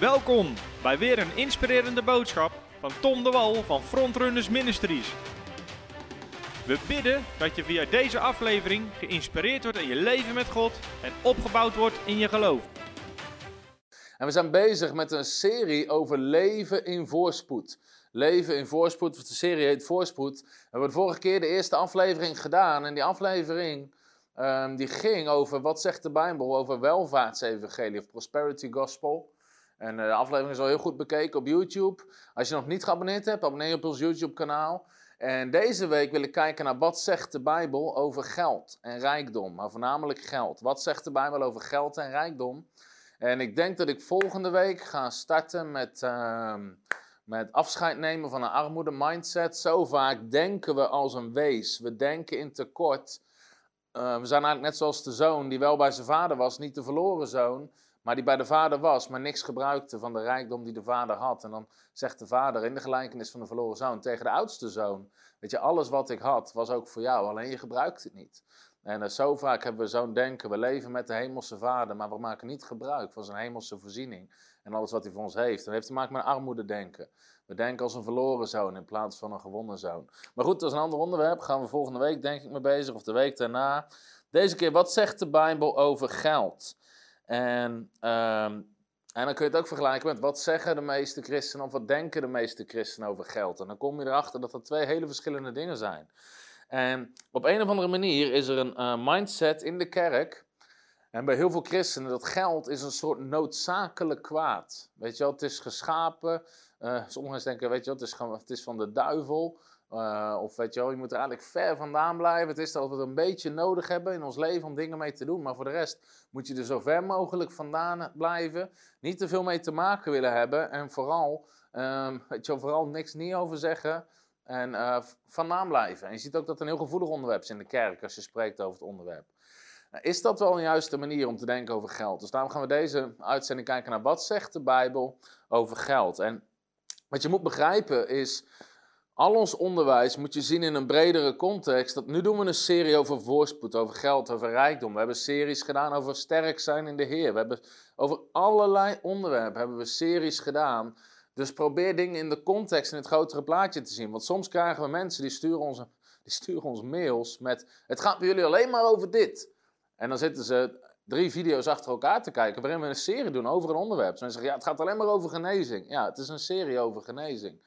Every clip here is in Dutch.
Welkom bij weer een inspirerende boodschap van Tom de Wal van Frontrunners Ministries. We bidden dat je via deze aflevering geïnspireerd wordt in je leven met God en opgebouwd wordt in je geloof. En we zijn bezig met een serie over leven in voorspoed. Leven in voorspoed, de serie heet Voorspoed. We hebben de vorige keer de eerste aflevering gedaan. En die aflevering um, die ging over, wat zegt de Bijbel over welvaartsevangelie of prosperity gospel. En eh, de aflevering is al heel goed bekeken op YouTube. Als je nog niet geabonneerd hebt, abonneer je op ons YouTube kanaal. En deze week wil ik kijken naar wat zegt de Bijbel over geld en rijkdom. Maar voornamelijk geld. Wat zegt de Bijbel over geld en rijkdom? En ik denk dat ik volgende week ga starten met, uh, met afscheid nemen van een armoede mindset. Zo vaak denken we als een wees. We denken in tekort. Uh, we zijn eigenlijk net zoals de zoon die wel bij zijn vader was, niet de verloren zoon. Maar die bij de vader was, maar niks gebruikte van de rijkdom die de vader had. En dan zegt de vader in de gelijkenis van de verloren zoon tegen de oudste zoon: Weet je, alles wat ik had was ook voor jou, alleen je gebruikt het niet. En uh, zo vaak hebben we zo'n denken. We leven met de hemelse vader, maar we maken niet gebruik van zijn hemelse voorziening. En alles wat hij voor ons heeft. Dat heeft te maken met armoede denken. We denken als een verloren zoon in plaats van een gewonnen zoon. Maar goed, dat is een ander onderwerp. Gaan we volgende week denk ik mee bezig, of de week daarna. Deze keer, wat zegt de Bijbel over geld? En, um, en dan kun je het ook vergelijken met wat zeggen de meeste christenen of wat denken de meeste christenen over geld. En dan kom je erachter dat dat twee hele verschillende dingen zijn. En op een of andere manier is er een uh, mindset in de kerk en bij heel veel christenen dat geld is een soort noodzakelijk kwaad. Weet je wel, het is geschapen. Uh, sommigen denken, weet je wel, het is, het is van de duivel. Uh, of weet je je moet er eigenlijk ver vandaan blijven. Het is dat we het een beetje nodig hebben in ons leven om dingen mee te doen. Maar voor de rest moet je er zo ver mogelijk vandaan blijven. Niet te veel mee te maken willen hebben. En vooral, um, weet je vooral niks niet over zeggen. En uh, vandaan blijven. En je ziet ook dat het een heel gevoelig onderwerp is in de kerk als je spreekt over het onderwerp. Nou, is dat wel een juiste manier om te denken over geld? Dus daarom gaan we deze uitzending kijken naar wat zegt de Bijbel over geld. En wat je moet begrijpen is, al ons onderwijs moet je zien in een bredere context. Dat nu doen we een serie over voorspoed, over geld, over rijkdom. We hebben series gedaan over sterk zijn in de Heer. We hebben over allerlei onderwerpen hebben we series gedaan. Dus probeer dingen in de context, in het grotere plaatje te zien. Want soms krijgen we mensen die sturen ons, die sturen ons mails met: Het gaat bij jullie alleen maar over dit. En dan zitten ze drie video's achter elkaar te kijken waarin we een serie doen over een onderwerp. Ze zeggen, ja, het gaat alleen maar over genezing. Ja, het is een serie over genezing.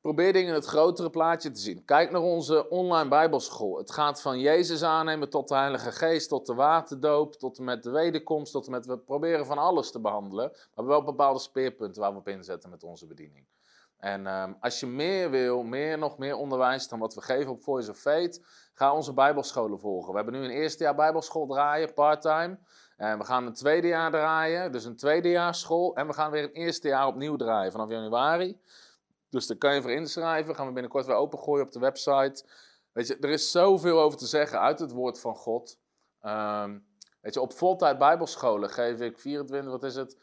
Probeer dingen in het grotere plaatje te zien. Kijk naar onze online bijbelschool. Het gaat van Jezus aannemen tot de Heilige Geest, tot de waterdoop, tot en met de wederkomst, tot en met... We proberen van alles te behandelen, maar wel bepaalde speerpunten waar we op inzetten met onze bediening. En um, als je meer wil, meer, nog meer onderwijs dan wat we geven op Voice of Faith, ga onze bijbelscholen volgen. We hebben nu een eerste jaar bijbelschool draaien, parttime. En we gaan een tweede jaar draaien, dus een tweedejaarsschool. En we gaan weer een eerste jaar opnieuw draaien vanaf januari. Dus daar kan je voor inschrijven. Gaan we binnenkort weer opengooien op de website. Weet je, er is zoveel over te zeggen uit het woord van God. Um, weet je, op voltijd bijbelscholen geef ik 24, wat is het?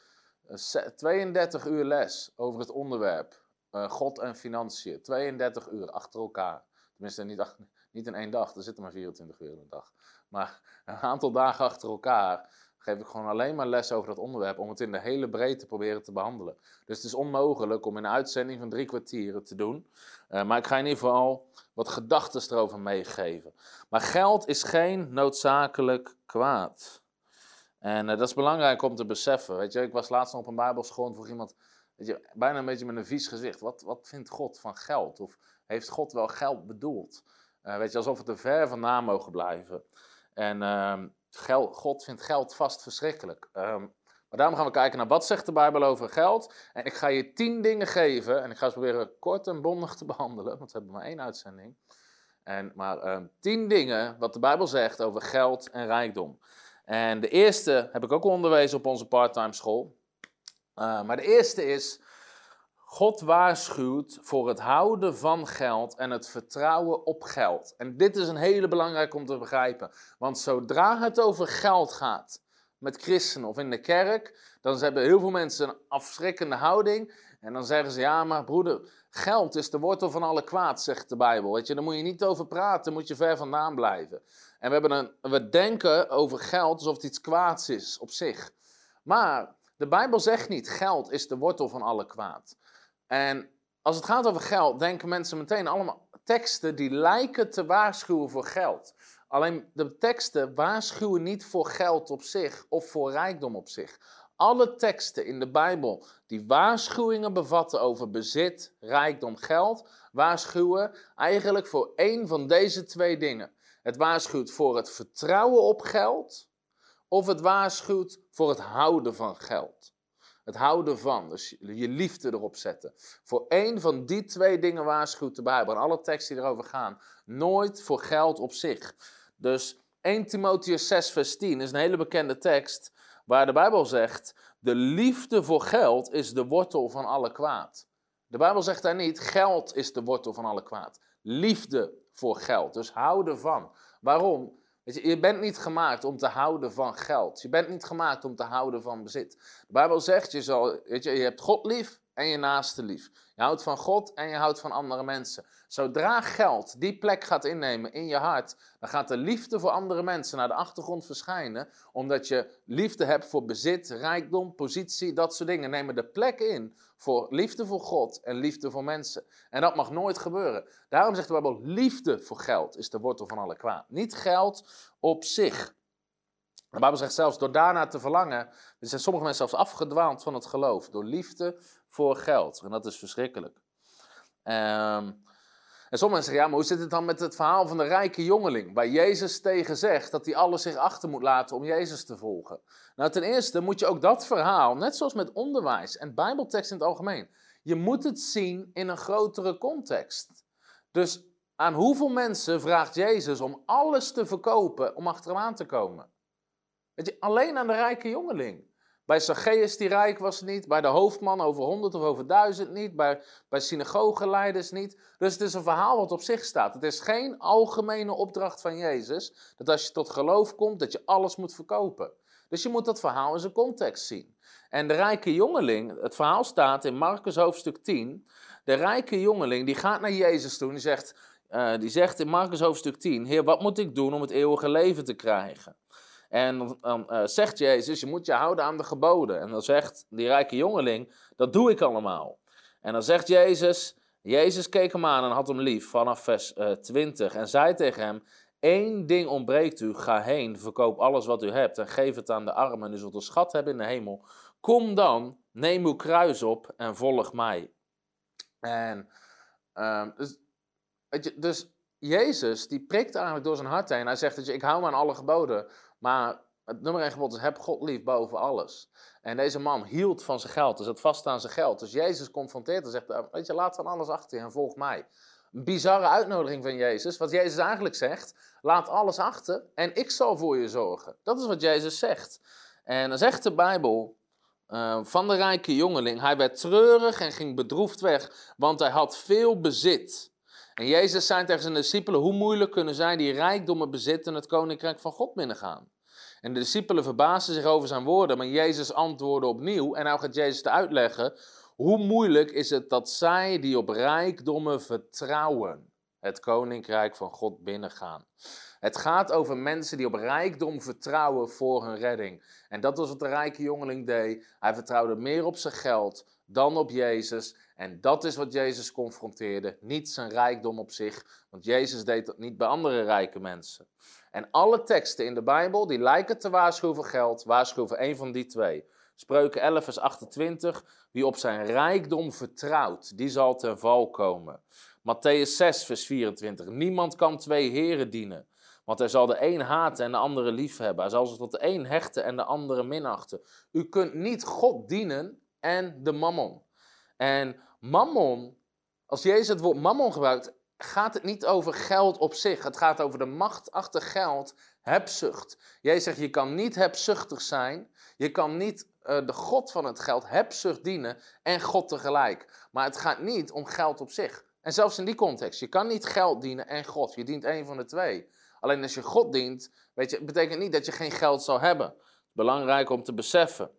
32 uur les over het onderwerp. Uh, God en financiën. 32 uur achter elkaar. Tenminste, niet, niet in één dag. Er zitten maar 24 uur in een dag. Maar een aantal dagen achter elkaar geef ik gewoon alleen maar les over dat onderwerp om het in de hele breedte proberen te behandelen. Dus het is onmogelijk om in een uitzending van drie kwartieren te doen. Uh, maar ik ga in ieder geval wat gedachten erover meegeven. Maar geld is geen noodzakelijk kwaad. En uh, dat is belangrijk om te beseffen. Weet je, ik was laatst nog op een bijbelschool en vroeg iemand, weet je, bijna een beetje met een vies gezicht. Wat, wat vindt God van geld? Of heeft God wel geld bedoeld? Uh, weet je, alsof het er ver vandaan mogen blijven. En ehm, geld, God vindt geld vast verschrikkelijk. Um, maar daarom gaan we kijken naar wat zegt de Bijbel over geld. En ik ga je tien dingen geven. En ik ga ze proberen kort en bondig te behandelen. Want we hebben maar één uitzending. En, maar um, tien dingen wat de Bijbel zegt over geld en rijkdom. En de eerste heb ik ook onderwezen op onze parttime school. Uh, maar de eerste is God waarschuwt voor het houden van geld en het vertrouwen op geld. En dit is een hele belangrijke om te begrijpen. Want zodra het over geld gaat met christenen of in de kerk, dan hebben heel veel mensen een afschrikkende houding. En dan zeggen ze, ja maar broeder, geld is de wortel van alle kwaad, zegt de Bijbel. Weet je, daar moet je niet over praten, moet je ver vandaan blijven. En we, hebben een, we denken over geld alsof het iets kwaads is op zich. Maar De Bijbel zegt niet, geld is de wortel van alle kwaad. En als het gaat over geld, denken mensen meteen allemaal teksten die lijken te waarschuwen voor geld. Alleen de teksten waarschuwen niet voor geld op zich of voor rijkdom op zich. Alle teksten in de Bijbel die waarschuwingen bevatten over bezit, rijkdom, geld, waarschuwen eigenlijk voor één van deze twee dingen. Het waarschuwt voor het vertrouwen op geld of het waarschuwt voor het houden van geld. Het houden van, dus je liefde erop zetten. Voor één van die twee dingen waarschuwt de Bijbel. En alle teksten die erover gaan. Nooit voor geld op zich. Dus 1 Timotheus 6 vers 10 is een hele bekende tekst. Waar de Bijbel zegt, de liefde voor geld is de wortel van alle kwaad. De Bijbel zegt daar niet, geld is de wortel van alle kwaad. Liefde voor geld, dus houden van. Waarom? Je, je bent niet gemaakt om te houden van geld. Je bent niet gemaakt om te houden van bezit. De Bijbel zegt, je, zal, weet je, je hebt God lief en je naaste lief. Je houdt van God en je houdt van andere mensen. Zodra geld die plek gaat innemen in je hart, dan gaat de liefde voor andere mensen naar de achtergrond verschijnen, omdat je liefde hebt voor bezit, rijkdom, positie, dat soort dingen nemen de plek in voor liefde voor God en liefde voor mensen. En dat mag nooit gebeuren. Daarom zegt de Bijbel, liefde voor geld is de wortel van alle kwaad. Niet geld op zich. De Bijbel zegt zelfs, door daarna te verlangen, er zijn sommige mensen zelfs afgedwaald van het geloof, door liefde voor geld. En dat is verschrikkelijk. Um, en sommigen zeggen, ja, maar hoe zit het dan met het verhaal van de rijke jongeling? Waar Jezus tegen zegt dat hij alles zich achter moet laten om Jezus te volgen. Nou, ten eerste moet je ook dat verhaal, net zoals met onderwijs en bijbeltekst in het algemeen, je moet het zien in een grotere context. Dus aan hoeveel mensen vraagt Jezus om alles te verkopen om achter hem aan te komen? Weet je, alleen aan de rijke jongeling. Bij Zacchaeus die rijk was niet, bij de hoofdman over honderd of over duizend niet, bij, bij synagogeleiders niet. Dus het is een verhaal wat op zich staat. Het is geen algemene opdracht van Jezus, dat als je tot geloof komt, dat je alles moet verkopen. Dus je moet dat verhaal in zijn context zien. En de rijke jongeling, het verhaal staat in Marcus hoofdstuk 10. De rijke jongeling die gaat naar Jezus toe en die zegt, uh, die zegt in Marcus hoofdstuk 10, Heer, wat moet ik doen om het eeuwige leven te krijgen? En dan uh, zegt Jezus, je moet je houden aan de geboden. En dan zegt die rijke jongeling, dat doe ik allemaal. En dan zegt Jezus, Jezus keek hem aan en had hem lief vanaf vers uh, eh, 20 en zei tegen hem, Eén ding ontbreekt u, ga heen, verkoop alles wat u hebt en geef het aan de armen en u zult een schat hebben in de hemel. Kom dan, neem uw kruis op en volg mij. En uh, dus, weet je, dus Jezus, die prikt eigenlijk door zijn hart heen. Hij zegt dat je, ik hou me aan alle geboden. Maar het nummer 1 gebod is: heb God lief boven alles. En deze man hield van zijn geld, dus het vast aan zijn geld. Dus Jezus confronteert en zegt: Weet je, laat van alles achter je en volg mij. Een bizarre uitnodiging van Jezus. Wat Jezus eigenlijk zegt: laat alles achter en ik zal voor je zorgen. Dat is wat Jezus zegt. En dan zegt de Bijbel uh, van de rijke jongeling: hij werd treurig en ging bedroefd weg, want hij had veel bezit. En Jezus zei tegen zijn discipelen, hoe moeilijk kunnen zij die rijkdommen bezitten het koninkrijk van God binnengaan? En de discipelen verbaasden zich over zijn woorden, maar Jezus antwoordde opnieuw, en nou gaat Jezus te uitleggen, hoe moeilijk is het dat zij die op rijkdommen vertrouwen, het koninkrijk van God binnengaan. Het gaat over mensen die op rijkdom vertrouwen voor hun redding. En dat was wat de rijke jongeling deed. Hij vertrouwde meer op zijn geld dan op Jezus. En dat is wat Jezus confronteerde, niet zijn rijkdom op zich, want Jezus deed dat niet bij andere rijke mensen. En alle teksten in de Bijbel die lijken te waarschuwen geld, waarschuwen voor één van die twee. Spreuken 11 vers 28, wie op zijn rijkdom vertrouwt, die zal ten val komen. Matthäus 6 vers 24, niemand kan twee heren dienen. Want hij zal de een haten en de andere liefhebben. Hij zal zich tot de een hechten en de andere minachten. U kunt niet God dienen en de mammon. En mammon, als Jezus het woord mammon gebruikt, gaat het niet over geld op zich. Het gaat over de macht achter geld, hebzucht. Jezus zegt, je kan niet hebzuchtig zijn. Je kan niet uh, de God van het geld, hebzucht dienen en God tegelijk. Maar het gaat niet om geld op zich. En zelfs in die context, je kan niet geld dienen en God. Je dient een van de twee. Alleen als je God dient, weet je, betekent niet dat je geen geld zal hebben. Belangrijk om te beseffen.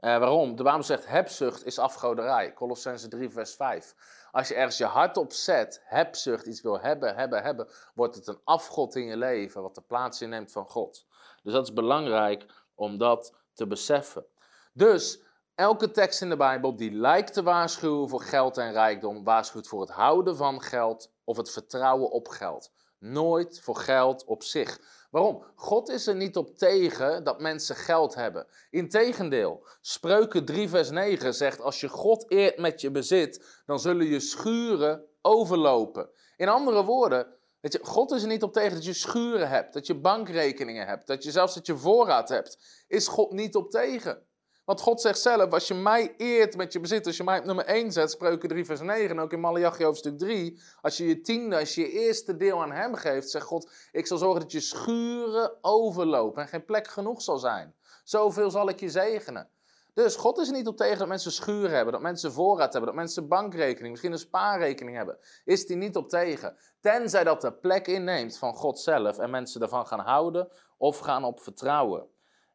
Uh, waarom? De Bijbel zegt hebzucht is afgoderij. Colossense 3 vers 5. Als je ergens je hart op zet, hebzucht, iets wil hebben, hebben, hebben, wordt het een afgod in je leven, wat de plaats inneemt van God. Dus dat is belangrijk om dat te beseffen. Dus elke tekst in de Bijbel die lijkt te waarschuwen voor geld en rijkdom, waarschuwt voor het houden van geld of het vertrouwen op geld. Nooit voor geld op zich. Waarom? God is er niet op tegen dat mensen geld hebben. Integendeel, Spreuken 3 vers 9 zegt, als je God eert met je bezit, dan zullen je schuren overlopen. In andere woorden, weet je, God is er niet op tegen dat je schuren hebt, dat je bankrekeningen hebt, dat je zelfs dat je voorraad hebt. Is God niet op tegen. Want God zegt zelf, als je mij eert met je bezit, als je mij op nummer 1 zet, spreuken 3 vers 9, en ook in Malachi hoofdstuk 3, als je je tiende, als je je eerste deel aan hem geeft, zegt God, ik zal zorgen dat je schuren overlopen en geen plek genoeg zal zijn. Zoveel zal ik je zegenen. Dus God is er niet op tegen dat mensen schuren hebben, dat mensen voorraad hebben, dat mensen bankrekening, misschien een spaarrekening hebben. Is hij niet op tegen. Tenzij dat de plek inneemt van God zelf en mensen ervan gaan houden of gaan op vertrouwen.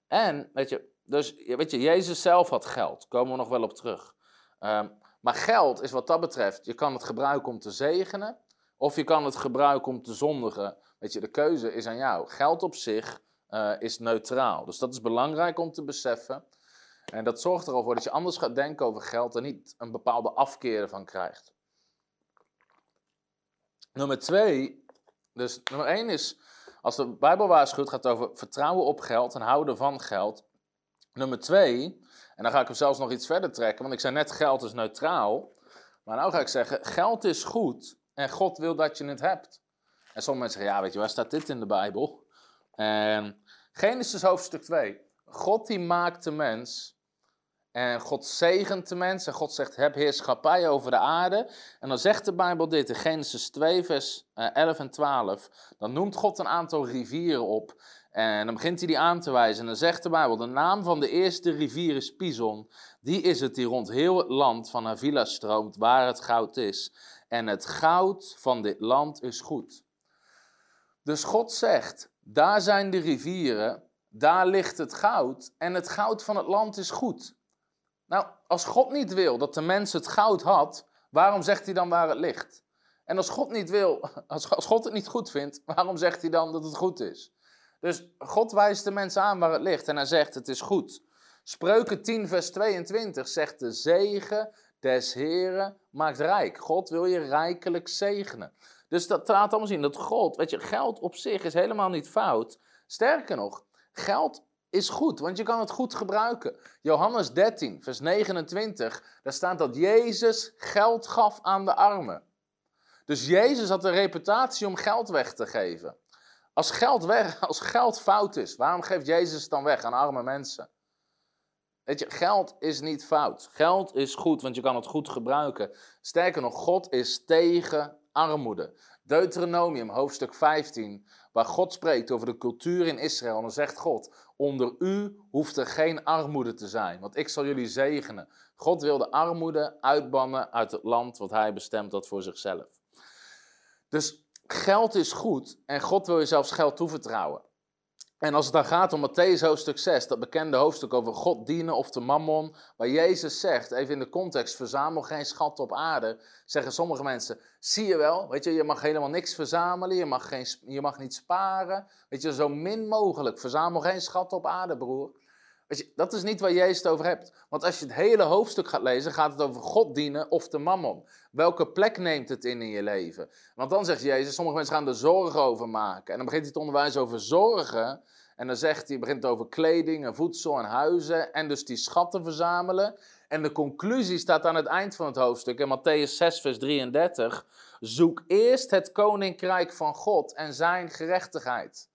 En, weet je, dus weet je, Jezus zelf had geld. Komen we nog wel op terug. Ehm, maar geld is wat dat betreft, je kan het gebruiken om te zegenen. Of je kan het gebruiken om te zondigen. Weet je, de keuze is aan jou. Geld op zich uh, is neutraal. Dus dat is belangrijk om te beseffen. En dat zorgt er al voor dat je anders gaat denken over geld en niet een bepaalde afkeer ervan krijgt. Nummer twee, dus nummer één is, als de Bijbel waarschuwt, gaat het over vertrouwen op geld en houden van geld. Nummer twee, en dan ga ik hem zelfs nog iets verder trekken, want ik zei net geld is neutraal. Maar nou ga ik zeggen, geld is goed en God wil dat je het hebt. En sommige mensen zeggen, ja weet je, waar staat dit in de Bijbel? En Genesis hoofdstuk 2. God die maakt de mens en God zegent de mens en God zegt, heb heerschappij over de aarde. En dan zegt de Bijbel dit in Genesis 2 vers 11 en 12. Dan noemt God een aantal rivieren op. En dan begint hij die aan te wijzen. En dan zegt de Bijbel: De naam van de eerste rivier is Pison. Die is het die rond heel het land van Havila stroomt, waar het goud is. En het goud van dit land is goed. Dus God zegt: Daar zijn de rivieren, daar ligt het goud. En het goud van het land is goed. Nou, als God niet wil dat de mens het goud had, waarom zegt hij dan waar het ligt? En als God niet wil, als God het niet goed vindt, waarom zegt hij dan dat het goed is? Dus God wijst de mensen aan waar het ligt en hij zegt het is goed. Spreuken 10 vers 22 zegt de zegen des Heren maakt rijk. God wil je rijkelijk zegenen. Dus dat laat allemaal zien dat God, weet je, geld op zich is helemaal niet fout. Sterker nog, geld is goed, want je kan het goed gebruiken. Johannes 13, vers 29, daar staat dat Jezus geld gaf aan de armen. Dus Jezus had een reputatie om geld weg te geven. Als geld, weg, als geld fout is, waarom geeft Jezus het dan weg aan arme mensen? Weet je, geld is niet fout. Geld is goed, want je kan het goed gebruiken. Sterker nog, God is tegen armoede. Deuteronomium, hoofdstuk 15, waar God spreekt over de cultuur in Israël. En dan zegt God, onder u hoeft er geen armoede te zijn, want ik zal jullie zegenen. God wil de armoede uitbannen uit het land wat hij bestemd had voor zichzelf. Dus Geld is goed en God wil je zelfs geld toevertrouwen. En als het dan gaat om Matthäus hoofdstuk 6, dat bekende hoofdstuk over God dienen of de mammon, waar Jezus zegt, even in de context, verzamel geen schat op aarde, zeggen sommige mensen, zie je wel, weet je, je mag helemaal niks verzamelen, je mag, geen, je mag niet sparen, weet je, zo min mogelijk, verzamel geen schat op aarde, broer. Dat is niet waar Jezus het over hebt. Want als je het hele hoofdstuk gaat lezen, gaat het over God dienen of de mammon. Welke plek neemt het in in je leven? Want dan zegt Jezus, sommige mensen gaan er zorgen over maken. En dan begint hij te onderwijzen over zorgen. En dan zegt hij, begint over kleding en voedsel en huizen. En dus die schatten verzamelen. En de conclusie staat aan het eind van het hoofdstuk in Matthäus 6, vers 33. Zoek eerst het koninkrijk van God en zijn gerechtigheid.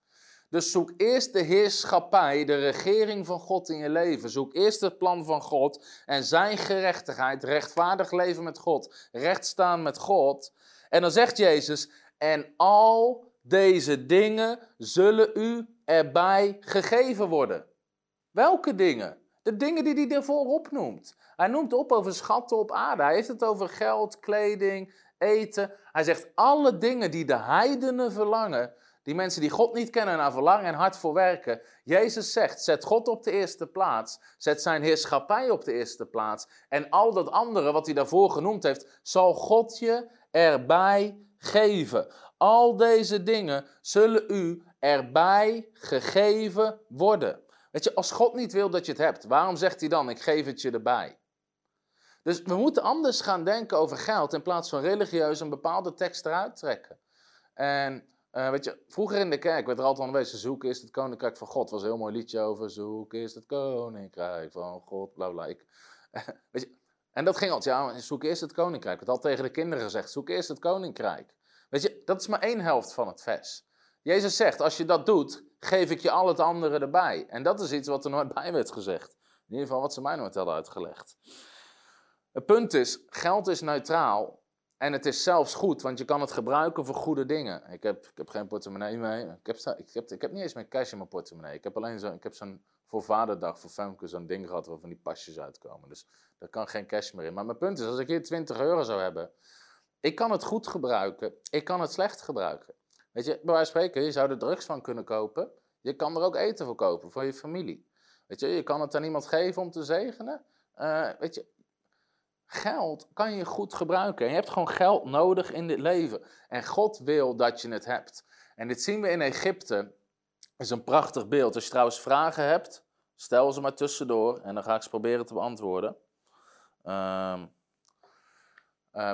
Dus zoek eerst de heerschappij, de regering van God in je leven. Zoek eerst het plan van God en zijn gerechtigheid, rechtvaardig leven met God, recht staan met God. En dan zegt Jezus, en al deze dingen zullen u erbij gegeven worden. Welke dingen? De dingen die hij ervoor opnoemt. Hij noemt op over schatten op aarde. Hij heeft het over geld, kleding, eten. Hij zegt alle dingen die de heidenen verlangen, die mensen die God niet kennen en naar verlangen en hard voor werken. Jezus zegt, zet God op de eerste plaats. Zet zijn heerschappij op de eerste plaats. En al dat andere wat hij daarvoor genoemd heeft, zal God je erbij geven. Al deze dingen zullen u erbij gegeven worden. Weet je, als God niet wil dat je het hebt, waarom zegt hij dan, ik geef het je erbij? Dus we moeten anders gaan denken over geld in plaats van religieus een bepaalde tekst eruit trekken. En uh, weet je, vroeger in de kerk werd er altijd aanwezen, zoek is het koninkrijk van God. was een heel mooi liedje over, zoek is het koninkrijk van God, bla bla. Weet je, en dat ging altijd, ja, zoek eerst het koninkrijk. Het had tegen de kinderen gezegd, zoek eerst het koninkrijk. Weet je, dat is maar één helft van het vers. Jezus zegt, als je dat doet, geef ik je al het andere erbij. En dat is iets wat er nooit bij werd gezegd. In ieder geval wat ze mij nooit hadden uitgelegd. Het punt is, geld is neutraal en het is zelfs goed, want je kan het gebruiken voor goede dingen. Ik heb, ik heb geen portemonnee mee. Ik heb, ik, heb, ik heb niet eens meer cash in mijn portemonnee. Ik heb alleen zo, ik heb zo'n voor vaderdag, voor Femke, zo'n ding gehad waar van die pasjes uitkomen. Dus daar kan geen cash meer in. Maar mijn punt is, als ik hier 20 euro zou hebben, ik kan het goed gebruiken, ik kan het slecht gebruiken. Weet je, bij wijze van spreken, je zou er drugs van kunnen kopen. Je kan er ook eten voor kopen, voor je familie. Weet je, je kan het aan iemand geven om te zegenen. Uh, weet je, geld kan je goed gebruiken. En je hebt gewoon geld nodig in dit leven. En God wil dat je het hebt. En dit zien we in Egypte. is een prachtig beeld. Als je trouwens vragen hebt, stel ze maar tussendoor. En dan ga ik ze proberen te beantwoorden. Um,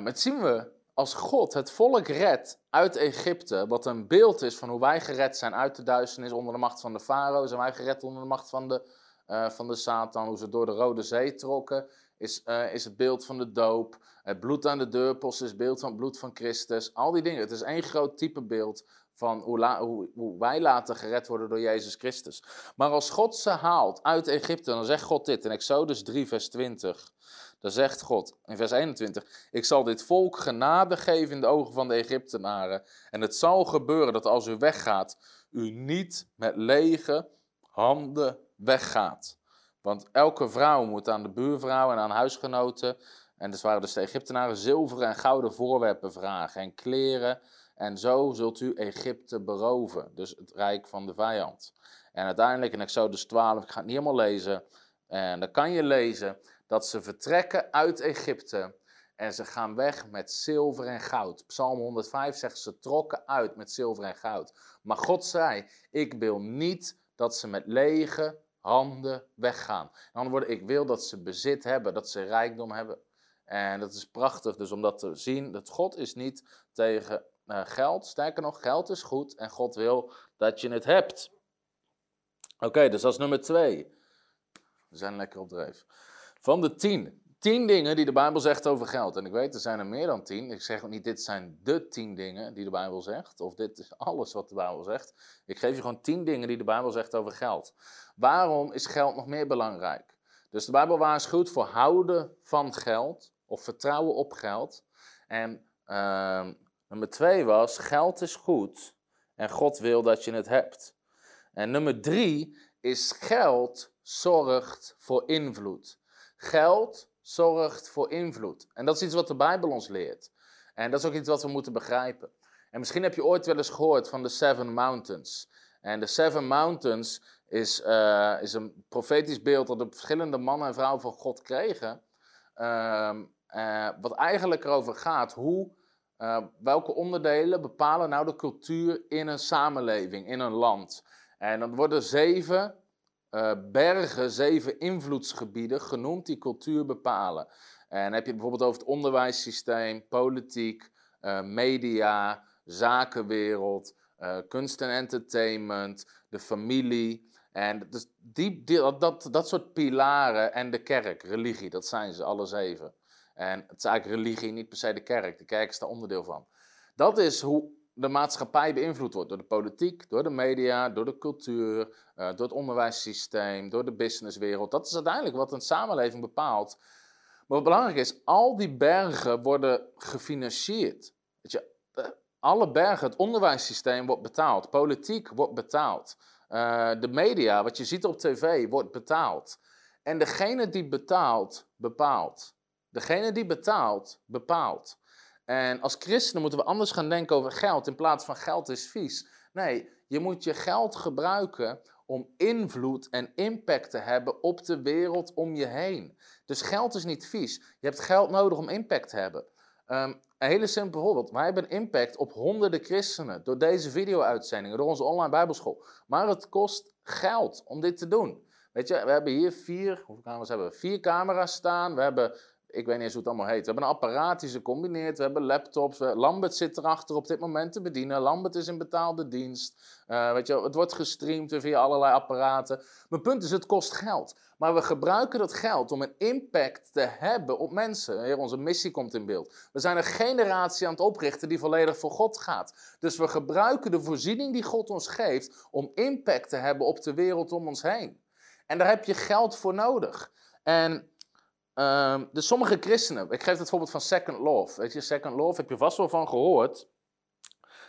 het zien we als God het volk redt uit Egypte, wat een beeld is van hoe wij gered zijn uit de duisternis onder de macht van de farao, zijn wij gered onder de macht van de, uh, van de Satan, hoe ze door de Rode Zee trokken, is, uh, is het beeld van de doop. Het bloed aan de deurpost is het beeld van het bloed van Christus. Al die dingen. Het is één groot type beeld van hoe, hoe, wij laten gered worden door Jezus Christus. Maar als God ze haalt uit Egypte, dan zegt God dit in Exodus 3, vers 20. Dan zegt God in vers 21: Ik zal dit volk genade geven in de ogen van de Egyptenaren. En het zal gebeuren dat als u weggaat, u niet met lege handen weggaat. Want elke vrouw moet aan de buurvrouw en aan huisgenoten, en dus waren dus de Egyptenaren, zilveren en gouden voorwerpen vragen en kleren. En zo zult u Egypte beroven, dus het rijk van de vijand. En uiteindelijk in Exodus 12, ik ga het niet helemaal lezen, en dan kan je lezen dat ze vertrekken uit Egypte en ze gaan weg met zilver en goud. Psalm 105 zegt ze trokken uit met zilver en goud. Maar God zei, ik wil niet dat ze met lege handen weggaan. In andere woorden, ik wil dat ze bezit hebben, dat ze rijkdom hebben. En dat is prachtig, dus om dat te zien, dat God is niet tegen uh, geld. Sterker nog, geld is goed en God wil dat je het hebt. Oké, dus dat is nummer twee. We zijn lekker op dreef. Van de tien. Tien dingen die de Bijbel zegt over geld. En ik weet, er zijn er meer dan tien. Ik zeg niet, dit zijn de tien dingen die de Bijbel zegt. Of dit is alles wat de Bijbel zegt. Ik geef je gewoon tien dingen die de Bijbel zegt over geld. Waarom is geld nog meer belangrijk? Dus de Bijbel waarschuwt voor houden van geld. Of vertrouwen op geld. En uh, nummer twee was, geld is goed. En God wil dat je het hebt. En nummer drie is geld zorgt voor invloed. Geld zorgt voor invloed. En dat is iets wat de Bijbel ons leert. En dat is ook iets wat we moeten begrijpen. En misschien heb je ooit wel eens gehoord van de Seven Mountains. En de Seven Mountains is, uh, is een profetisch beeld dat de verschillende mannen en vrouwen van God kregen. Uh, uh, wat eigenlijk erover gaat hoe, eh, welke onderdelen bepalen nou de cultuur in een samenleving, in een land. En dan worden zeven uh, bergen, zeven invloedsgebieden genoemd die cultuur bepalen. En heb je bijvoorbeeld over het onderwijssysteem, politiek, uh, media, zakenwereld, uh, kunst en entertainment, de familie. En dus die, die, dat, dat soort pilaren en de kerk, religie, dat zijn ze alle zeven. En het is eigenlijk religie, niet per se de kerk. De kerk is daar onderdeel van. Dat is hoe de maatschappij beïnvloed wordt door de politiek, door de media, door de cultuur, uh, door het onderwijssysteem, door de businesswereld. Dat is uiteindelijk wat een samenleving bepaalt. Maar wat belangrijk is, al die bergen worden gefinancierd. Weet je, uh, alle bergen, het onderwijssysteem wordt betaald, politiek wordt betaald, uh, de media, wat je ziet op tv, wordt betaald. En degene die betaalt, bepaalt. Degene die betaalt, bepaalt. En als christenen moeten we anders gaan denken over geld in plaats van geld is vies. Nee, je moet je geld gebruiken om invloed en impact te hebben op de wereld om je heen. Dus geld is niet vies. Je hebt geld nodig om impact te hebben. Um, een hele simpel voorbeeld. Wij hebben impact op honderden christenen door deze video-uitzendingen, door onze online bijbelschool. Maar het kost geld om dit te doen. Weet je, we hebben hier vier, hoeveel camera's hebben we? Vier camera's staan. We hebben, ik weet niet eens hoe het allemaal heet. We hebben een apparaat die ze combineert. We hebben laptops. We, Lambert zit erachter op dit moment te bedienen. Lambert is in betaalde dienst. Uh, weet je, het wordt gestreamd via allerlei apparaten. Mijn punt is, het kost geld. Maar we gebruiken dat geld om een impact te hebben op mensen. Heer, onze missie komt in beeld. We zijn een generatie aan het oprichten die volledig voor God gaat. Dus we gebruiken de voorziening die God ons geeft om impact te hebben op de wereld om ons heen. En daar heb je geld voor nodig. En uh, dus sommige christenen, ik geef het voorbeeld van Second Love. Weet je, Second Love heb je vast wel van gehoord.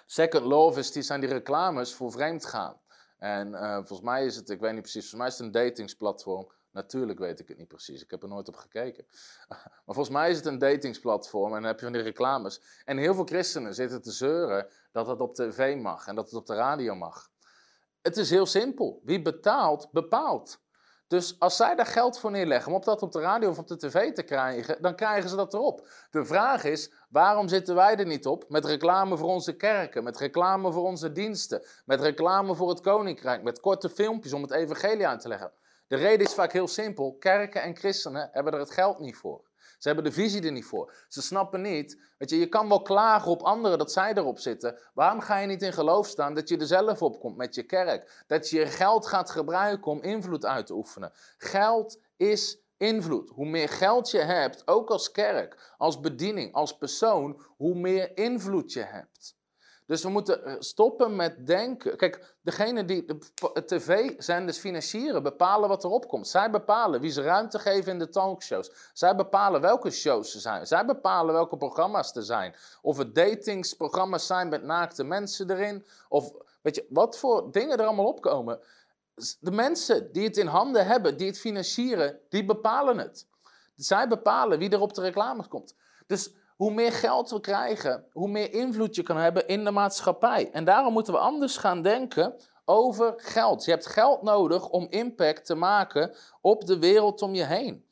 Second Love is, die zijn die reclames voor vreemdgaan. En uh, volgens mij is het, ik weet niet precies, volgens mij is het een datingsplatform. Natuurlijk weet ik het niet precies, ik heb er nooit op gekeken. Maar volgens mij is het een datingsplatform en dan heb je van die reclames. En heel veel christenen zitten te zeuren dat het op tv mag en dat het op de radio mag. Het is heel simpel. Wie betaalt, bepaalt. Dus als zij daar geld voor neerleggen om op dat op de radio of op de tv te krijgen, dan krijgen ze dat erop. De vraag is, waarom zitten wij er niet op met reclame voor onze kerken, met reclame voor onze diensten, met reclame voor het koninkrijk, met korte filmpjes om het evangelie aan te leggen? De reden is vaak heel simpel, kerken en christenen hebben er het geld niet voor. Ze hebben de visie er niet voor. Ze snappen niet. Weet je, je kan wel klagen op anderen dat zij erop zitten. Waarom ga je niet in geloof staan dat je er zelf op komt met je kerk? Dat je je geld gaat gebruiken om invloed uit te oefenen. Geld is invloed. Hoe meer geld je hebt, ook als kerk, als bediening, als persoon, hoe meer invloed je hebt. Dus we moeten eh, stoppen met denken. Kijk, degene die de tv-zenders financieren, bepalen wat erop komt. Zij bepalen wie ze ruimte geven in de talkshows. Zij bepalen welke shows er zijn. Zij bepalen welke programma's er zijn. Of het datingsprogramma's zijn met naakte mensen erin. Of weet je, wat voor dingen er allemaal opkomen. De mensen die het in handen hebben, die het financieren, die bepalen het. Zij bepalen wie er op de reclame komt. Dus hoe meer geld we krijgen, hoe meer invloed je kan hebben in de maatschappij. En daarom moeten we anders gaan denken over geld. Je hebt geld nodig om impact te maken op de wereld om je heen.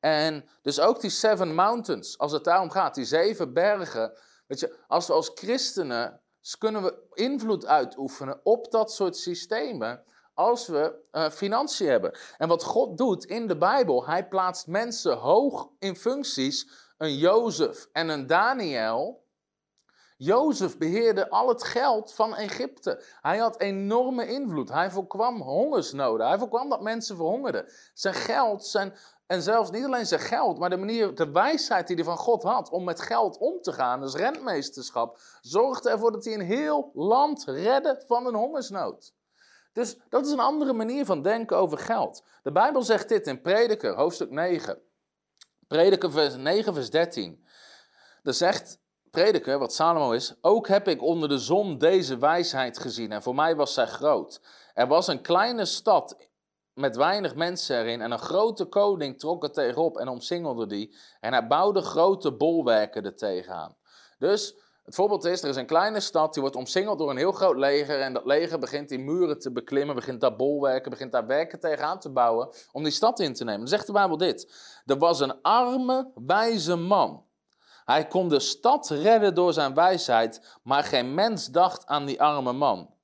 En dus ook die Seven Mountains, als het daarom gaat, die zeven bergen. Weet je, als we als christenen kunnen we invloed uitoefenen op dat soort systemen als we uh, financiën hebben. En wat God doet in de Bijbel, hij plaatst mensen hoog in functies een Jozef en een Daniel. Jozef beheerde al het geld van Egypte. Hij had enorme invloed. Hij voorkwam hongersnoden. Hij voorkwam dat mensen verhongerden. Zijn geld, zijn, en zelfs niet alleen zijn geld, maar de manier, de wijsheid die hij van God had om met geld om te gaan, dus rentmeesterschap, zorgde ervoor dat hij een heel land redde van een hongersnood. Dus dat is een andere manier van denken over geld. De Bijbel zegt dit in Prediker, hoofdstuk 9. Prediker vers 9, vers 13. Daar zegt Prediker, wat Salomo is, ook heb ik onder de zon deze wijsheid gezien en voor mij was zij groot. Er was een kleine stad met weinig mensen erin en een grote koning trok er tegenop en omsingelde die en hij bouwde grote bolwerken er tegenaan. Dus het voorbeeld is, er is een kleine stad, die wordt omsingeld door een heel groot leger. En dat leger begint die muren te beklimmen, begint daar bolwerken, begint daar werken tegenaan te bouwen om die stad in te nemen. Dan zegt de Bijbel dit. Er was een arme, wijze man. Hij kon de stad redden door zijn wijsheid, maar geen mens dacht aan die arme man.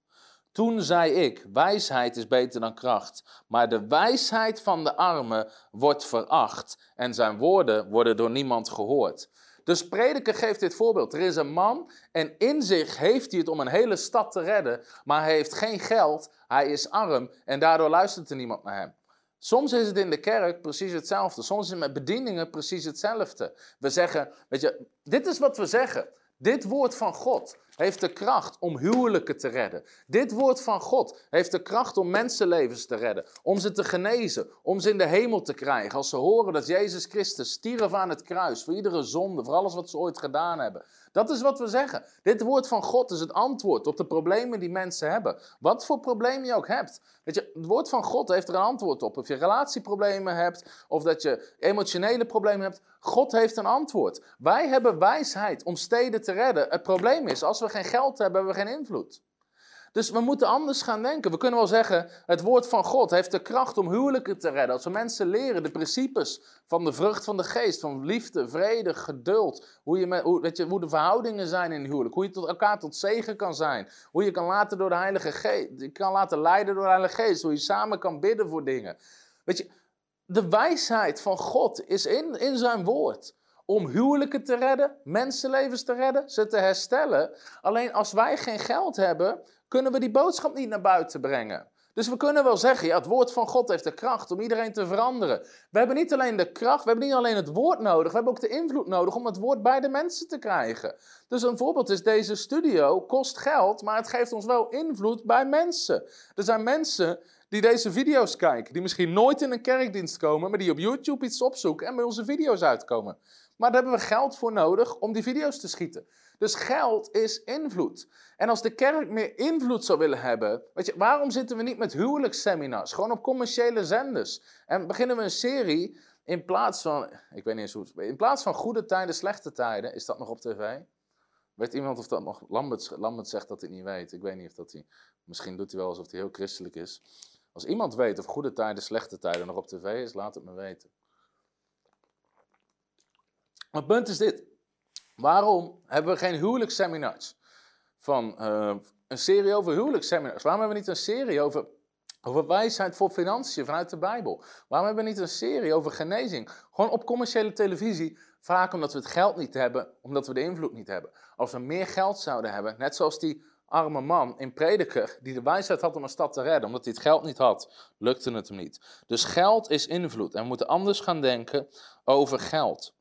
Toen zei ik, wijsheid is beter dan kracht, maar de wijsheid van de arme wordt veracht en zijn woorden worden door niemand gehoord. Dus prediker geeft dit voorbeeld. Er is een man en in zich heeft hij het om een hele stad te redden, maar hij heeft geen geld, hij is arm en daardoor luistert er niemand naar hem. Soms is het in de kerk precies hetzelfde. Soms is het met bedieningen precies hetzelfde. We zeggen, weet je, dit is wat we zeggen. Dit woord van God heeft de kracht om huwelijken te redden. Dit woord van God heeft de kracht om mensenlevens te redden, om ze te genezen, om ze in de hemel te krijgen. Als ze horen dat Jezus Christus stierf aan het kruis voor iedere zonde, voor alles wat ze ooit gedaan hebben. Dat is wat we zeggen. Dit woord van God is het antwoord op de problemen die mensen hebben. Wat voor probleem je ook hebt. Weet je, het woord van God heeft er een antwoord op. Of je relatieproblemen hebt, of dat je emotionele problemen hebt. God heeft een antwoord. Wij hebben wijsheid om steden te redden. Het probleem is, als we geen geld hebben, hebben we geen invloed. Dus we moeten anders gaan denken. We kunnen wel zeggen, het woord van God heeft de kracht om huwelijken te redden. Als we mensen leren de principes van de vrucht van de geest, van liefde, vrede, geduld. Hoe, je met, hoe, weet je, hoe de verhoudingen zijn in huwelijk. Hoe je tot elkaar tot zegen kan zijn. Hoe je kan laten door de Heilige Geest. Je kan laten leiden door de Heilige Geest. Hoe je samen kan bidden voor dingen. Weet je, de wijsheid van God is in, in zijn woord om huwelijken te redden, mensenlevens te redden, ze te herstellen. Alleen als wij geen geld hebben, kunnen we die boodschap niet naar buiten brengen. Dus we kunnen wel zeggen, ja, het woord van God heeft de kracht om iedereen te veranderen. We hebben niet alleen de kracht, we hebben niet alleen het woord nodig, we hebben ook de invloed nodig om het woord bij de mensen te krijgen. Dus een voorbeeld is deze studio, kost geld, maar het geeft ons wel invloed bij mensen. Er zijn mensen die deze video's kijken, die misschien nooit in een kerkdienst komen, maar die op YouTube iets opzoeken en bij onze video's uitkomen. Maar daar hebben we geld voor nodig om die video's te schieten. Dus geld is invloed. En als de kerk meer invloed zou willen hebben, weet je, waarom zitten we niet met huwelijksseminars, gewoon op commerciële zenders? En beginnen we een serie in plaats van, ik weet niet eens hoe in plaats van goede tijden, slechte tijden, is dat nog op tv? Weet iemand of dat nog, Lambert, Lambert zegt dat hij niet weet, ik weet niet of dat hij, misschien doet hij wel alsof hij heel christelijk is. Als iemand weet of goede tijden, slechte tijden nog op tv is, laat het me weten. Het punt is dit. Waarom hebben we geen huwelijksseminars? Van uh, een serie over huwelijksseminars. Waarom hebben we niet een serie over, over wijsheid voor financiën vanuit de Bijbel? Waarom hebben we niet een serie over genezing? Gewoon op commerciële televisie. Vaak omdat we het geld niet hebben, omdat we de invloed niet hebben. Als we meer geld zouden hebben, net zoals die arme man in Prediker, die de wijsheid had om een stad te redden, omdat hij het geld niet had, lukte het hem niet. Dus geld is invloed en we moeten anders gaan denken over geld.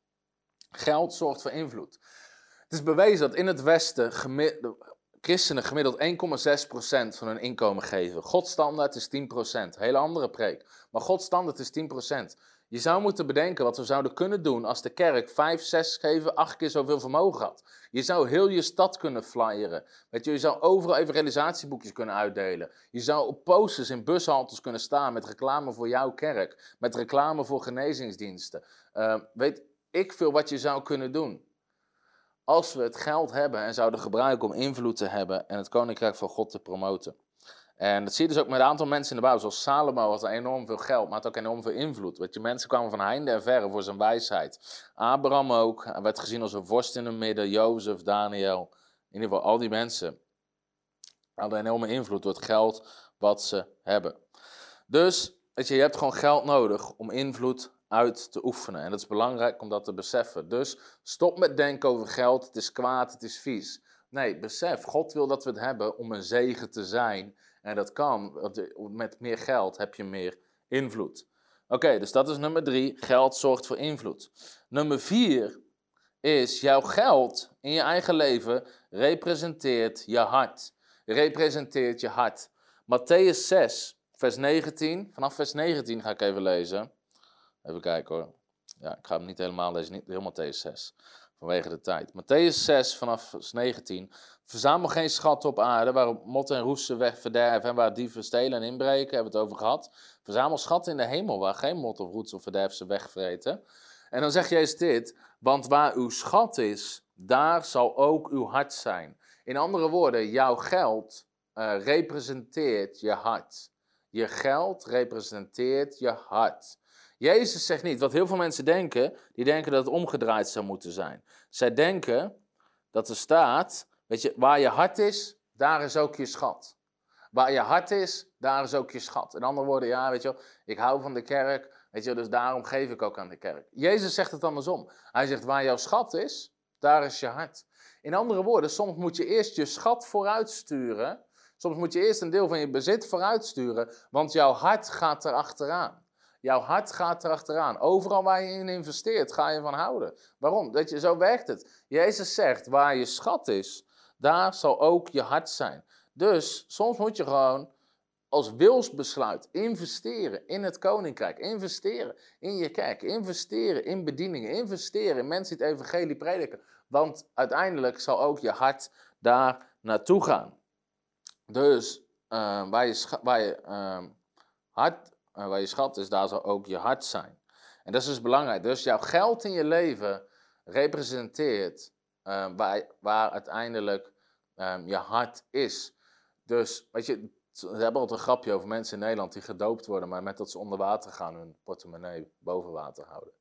Geld zorgt voor invloed. Het is bewezen dat in het Westen christenen gemiddeld 1,6% van hun inkomen geven. Godstandaard is 10%. Hele andere preek. Maar Godstandaard is 10%. Je zou moeten bedenken wat we zouden kunnen doen als de kerk 5, 6, 7, 8 keer zoveel vermogen had. Je zou heel je stad kunnen flyeren. Weet je, zou overal evangelisatieboekjes kunnen uitdelen. Je zou op posters in bushaltes kunnen staan met reclame voor jouw kerk. Met reclame voor genezingsdiensten. Uh, weet, ik veel wat je zou kunnen doen. Als we het geld hebben en zouden gebruiken om invloed te hebben en het koninkrijk van God te promoten. En dat zie je dus ook met een aantal mensen in de bouw. Zoals Salomo had enorm veel geld, maar had ook enorm veel invloed. Weet je, mensen kwamen van heinde en verre voor zijn wijsheid. Abraham ook, werd gezien als een vorst in het midden. Jozef, Daniel, in ieder geval al die mensen hadden enorme invloed door het geld wat ze hebben. Dus, weet je, je hebt gewoon geld nodig om invloed uit te oefenen. En dat is belangrijk om dat te beseffen. Dus stop met denken over geld, het is kwaad, het is vies. Nee, besef, God wil dat we het hebben om een zegen te zijn. En dat kan, met meer geld heb je meer invloed. Oké, dus dat is nummer drie, geld zorgt voor invloed. Nummer vier is, jouw geld in je eigen leven representeert je hart. Representeert je hart. Matthäus 6, vers 19, vanaf vers 19 ga ik even lezen. Even kijken hoor. Ja, ik ga hem niet helemaal lezen, niet helemaal Matthäus 6. Vanwege de tijd. Matthäus 6 vanaf vers 19. Verzamel geen schat op aarde waar mot en roesten weg verderven en waar dieven stelen en inbreken, hebben we het over gehad. Verzamel schat in de hemel waar geen mot of roet of verderf ze wegvreten. En dan zegt Jezus dit, want waar uw schat is, daar zal ook uw hart zijn. In andere woorden, jouw geld uh, representeert je hart. Je geld representeert je hart. Jezus zegt niet, wat heel veel mensen denken, die denken dat het omgedraaid zou moeten zijn. Zij denken dat er staat, weet je, waar je hart is, daar is ook je schat. Waar je hart is, daar is ook je schat. In andere woorden, ja, weet je wel, ik hou van de kerk, weet je dus daarom geef ik ook aan de kerk. Jezus zegt het andersom. Hij zegt, waar jouw schat is, daar is je hart. In andere woorden, soms moet je eerst je schat vooruitsturen. Soms moet je eerst een deel van je bezit vooruitsturen, want jouw hart gaat erachteraan. Jouw hart gaat erachteraan. Overal waar je in investeert, ga je van houden. Waarom? Dat je, zo werkt het. Jezus zegt, waar je schat is, daar zal ook je hart zijn. Dus soms moet je gewoon als wilsbesluit investeren in het koninkrijk. Investeren in je kerk. Investeren in bedieningen. Investeren in mensen die het evangelie prediken. Want uiteindelijk zal ook je hart daar naartoe gaan. Dus uh, waar je, waar je uh, hart uh, waar je schat is, daar zal ook je hart zijn. En dat is dus belangrijk. Dus jouw geld in je leven representeert uh, waar, waar, uiteindelijk um, je hart is. Dus, weet je, ze hebben altijd een grapje over mensen in Nederland die gedoopt worden, maar met dat ze onder water gaan hun portemonnee boven water houden.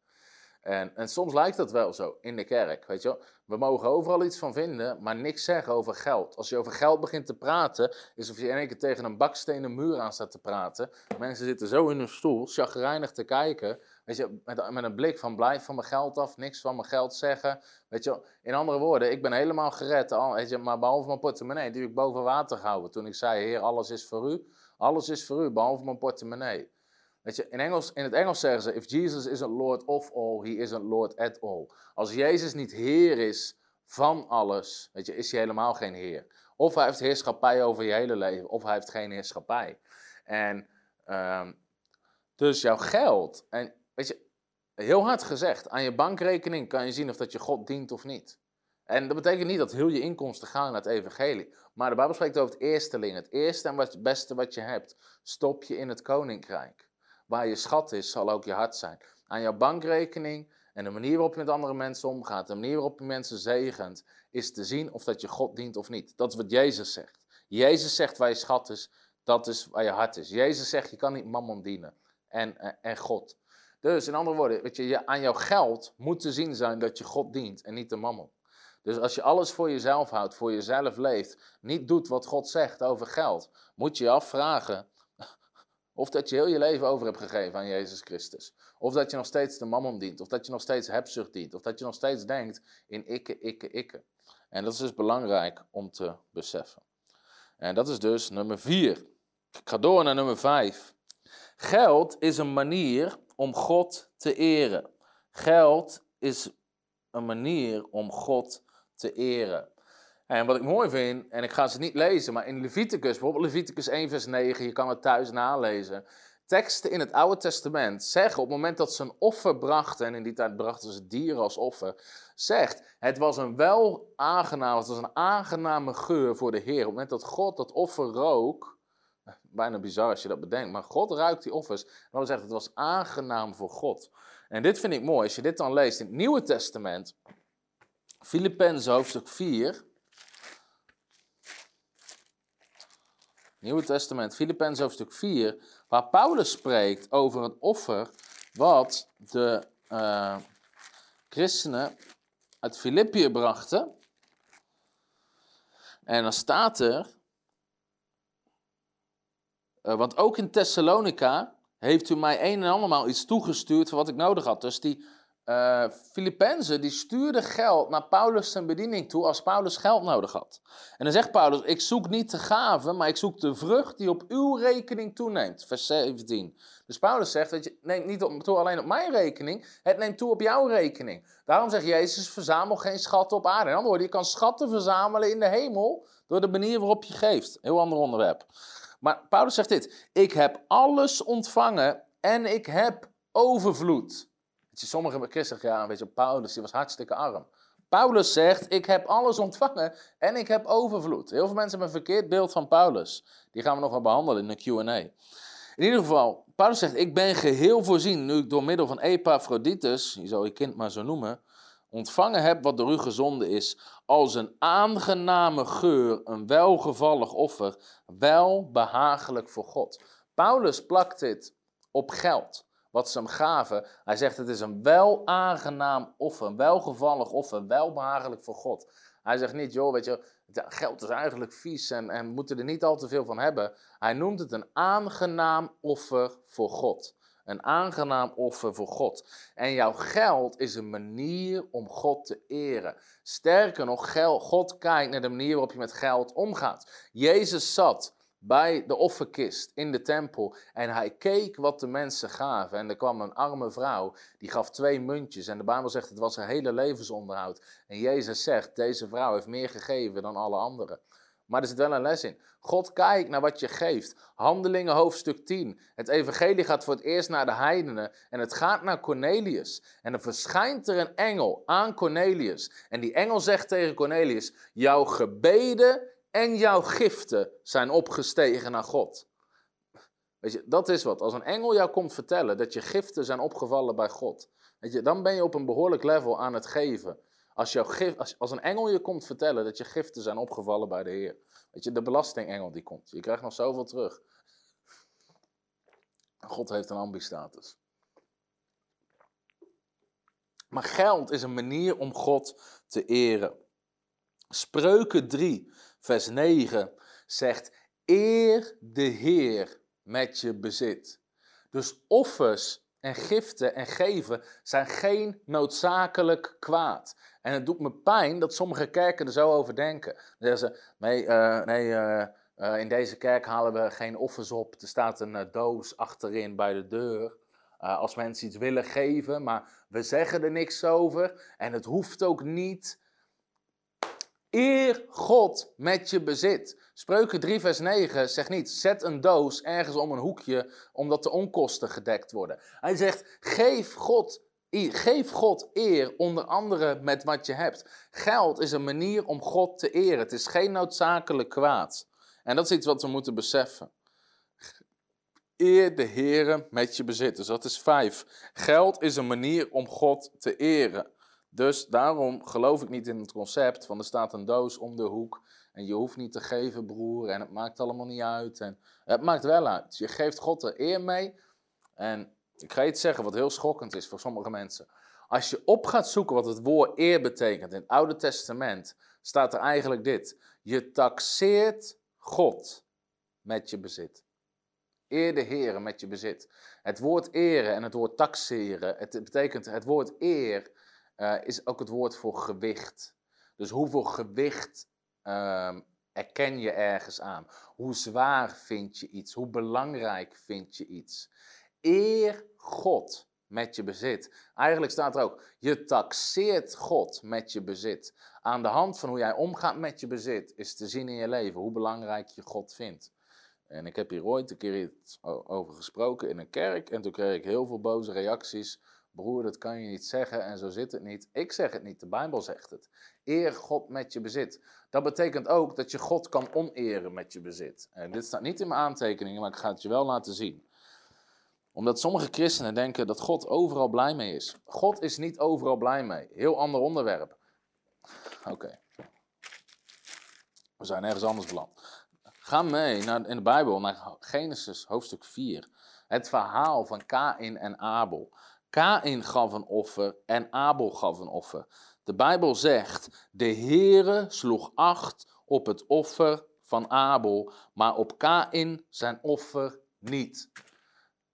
En, en soms lijkt dat wel zo in de kerk, weet je wel. We mogen overal iets van vinden, maar niks zeggen over geld. Als je over geld begint te praten, is of je in één keer tegen een bakstenen muur aan staat te praten. Mensen zitten zo in hun stoel, chagrijnig te kijken, weet je, met, met een blik van blijf van mijn geld af, niks van mijn geld zeggen. Weet je, in andere woorden, ik ben helemaal gered, al, weet je, maar behalve mijn portemonnee, die ik boven water gehouden. Toen ik zei, heer, alles is voor u, alles is voor u, behalve mijn portemonnee. Weet je, in, Engels, in het Engels zeggen ze: If Jesus isn't Lord of all, he isn't Lord at all. Als Jezus niet Heer is van alles, weet je, is hij helemaal geen Heer. Of hij heeft heerschappij over je hele leven, of hij heeft geen heerschappij. En uh, dus jouw geld, en weet je, heel hard gezegd, aan je bankrekening kan je zien of dat je God dient of niet. En dat betekent niet dat heel je inkomsten gaan naar het evangelie. Maar de Bijbel spreekt over het eersteling. Het eerste en het beste wat je hebt, stop je in het koninkrijk. Waar je schat is, zal ook je hart zijn. Aan jouw bankrekening en de manier waarop je met andere mensen omgaat, de manier waarop je mensen zegent, is te zien of dat je God dient of niet. Dat is wat Jezus zegt. Jezus zegt waar je schat is, dat is waar je hart is. Jezus zegt je kan niet mammon dienen en, en, en God. Dus in andere woorden, weet je, aan jouw geld moet te zien zijn dat je God dient en niet de mammon. Dus als je alles voor jezelf houdt, voor jezelf leeft, niet doet wat God zegt over geld, moet je je afvragen of dat je heel je leven over hebt gegeven aan Jezus Christus. Of dat je nog steeds de mammon dient. Of dat je nog steeds hebzucht dient. Of dat je nog steeds denkt in ikke, ikke, ikke. En dat is dus belangrijk om te beseffen. En dat is dus nummer vier. Ik ga door naar nummer vijf. Geld is een manier om God te eren. Geld is een manier om God te eren. En wat ik mooi vind, en ik ga ze niet lezen, maar in Leviticus, bijvoorbeeld Leviticus 1 vers 9, je kan het thuis nalezen. Teksten in het Oude Testament zeggen op het moment dat ze een offer brachten, en in die tijd brachten ze dieren als offer, zegt, het was een wel aangenaam, het was een aangename geur voor de Heer. Op het moment dat God dat offer rook, bijna bizar als je dat bedenkt, maar God ruikt die offers, dan zegt het was aangenaam voor God. En dit vind ik mooi, als je dit dan leest in het Nieuwe Testament, Filippenzen hoofdstuk 4, Nieuwe Testament, Filippenzen hoofdstuk 4, waar Paulus spreekt over het offer wat de uh, christenen uit Filippië brachten. En dan staat er, uh, want ook in Thessalonica heeft u mij een en allemaal iets toegestuurd voor wat ik nodig had. Dus die uh, Filippenzen die stuurden geld naar Paulus zijn bediening toe als Paulus geld nodig had. En dan zegt Paulus, ik zoek niet de gave, maar ik zoek de vrucht die op uw rekening toeneemt. Vers 17. Dus Paulus zegt, dat je neemt niet toe alleen op mijn rekening, het neemt toe op jouw rekening. Daarom zegt Jezus, verzamel geen schatten op aarde. In andere woorden, je kan schatten verzamelen in de hemel door de manier waarop je geeft. Heel ander onderwerp. Maar Paulus zegt dit, ik heb alles ontvangen en ik heb overvloed. Sommige christenen, ja, weet je, Paulus die was hartstikke arm. Paulus zegt, ik heb alles ontvangen en ik heb overvloed. Heel veel mensen hebben een verkeerd beeld van Paulus. Die gaan we nog wel behandelen in de Q&A. In ieder geval, Paulus zegt, ik ben geheel voorzien, nu ik door middel van Epaphroditus, je zou je kind maar zo noemen, ontvangen heb wat door u gezonden is, als een aangename geur, een welgevallig offer, wel behagelijk voor God. Paulus plakt dit op geld wat ze hem gaven. Hij zegt het is een wel aangenaam offer, een welgevallig offer, wel behagelijk voor God. Hij zegt niet, joh, weet je, geld is eigenlijk vies en, en moeten er niet al te veel van hebben. Hij noemt het een aangenaam offer voor God. Een aangenaam offer voor God. En jouw geld is een manier om God te eren. Sterker nog, God kijkt naar de manier waarop je met geld omgaat. Jezus zat bij de offerkist in de tempel. En hij keek wat de mensen gaven. En er kwam een arme vrouw, die gaf twee muntjes. En de Bijbel zegt, het was haar hele levensonderhoud. En Jezus zegt, deze vrouw heeft meer gegeven dan alle anderen. Maar er zit wel een les in. God kijkt naar wat je geeft. Handelingen hoofdstuk 10. Het evangelie gaat voor het eerst naar de heidenen. En het gaat naar Cornelius. En er verschijnt er een engel aan Cornelius. En die engel zegt tegen Cornelius, jouw gebeden en jouw giften zijn opgestegen naar God. Weet je, dat is wat. Als een engel jou komt vertellen dat je giften zijn opgevallen bij God, weet je, dan ben je op een behoorlijk level aan het geven. Als, jouw gif, als, als een engel je komt vertellen dat je giften zijn opgevallen bij de Heer. Weet je, de belastingengel die komt. Je krijgt nog zoveel terug. God heeft een ambistatus. Maar geld is een manier om God te eren. Spreuken 3, vers 9 zegt: Eer de Heer met je bezit. Dus offers en giften en geven zijn geen noodzakelijk kwaad. En het doet me pijn dat sommige kerken er zo over denken. Dan zeggen ze: nee, uh, nee uh, uh, in deze kerk halen we geen offers op. Er staat een doos achterin bij de deur. als mensen iets willen geven, maar we zeggen er niks over. En het hoeft ook niet. Eer God met je bezit. Spreuken 3, vers 9 zegt niet: zet een doos ergens om een hoekje, omdat de onkosten gedekt worden. Hij zegt: geef God, geef God eer, onder andere met wat je hebt. Geld is een manier om God te eren. Het is geen noodzakelijk kwaad. En dat is iets wat we moeten beseffen. Eer de Heer met je bezit. Dus dat is vijf. Geld is een manier om God te eren. Dus daarom geloof ik niet in het concept van er staat een doos om de hoek en je hoeft niet te geven, broer, en het maakt allemaal niet uit. En het maakt wel uit. Je geeft God er eer mee. En ik ga iets zeggen wat heel schokkend is voor sommige mensen. Als je op gaat zoeken wat het woord eer betekent in het Oude Testament, staat er eigenlijk dit. Je taxeert God met je bezit. Eer de Heer met je bezit. Het woord eren en het woord taxeren, het betekent het woord eer uh, is ook het woord voor gewicht. Dus hoeveel gewicht uh, erken je ergens aan? Hoe zwaar vind je iets? Hoe belangrijk vind je iets? Eer God met je bezit. Eigenlijk staat er ook, je taxeert God met je bezit. Aan de hand van hoe jij omgaat met je bezit is te zien in je leven hoe belangrijk je God vindt. En ik heb hier ooit een keer iets over gesproken in een kerk en toen kreeg ik heel veel boze reacties Broer, dat kan je niet zeggen en zo zit het niet. Ik zeg het niet, de Bijbel zegt het. Eer God met je bezit. Dat betekent ook dat je God kan oneren met je bezit. En dit staat niet in mijn aantekeningen, maar ik ga het je wel laten zien. Omdat sommige christenen denken dat God overal blij mee is. God is niet overal blij mee. Heel ander onderwerp. Oké. We zijn ergens anders beland. Ga mee naar, in de Bijbel naar Genesis hoofdstuk 4. Het verhaal van Kain en Abel. Kain gaf een offer en Abel gaf een offer. De Bijbel zegt, de Heere sloeg acht op het offer van Abel, maar op Kain zijn offer niet.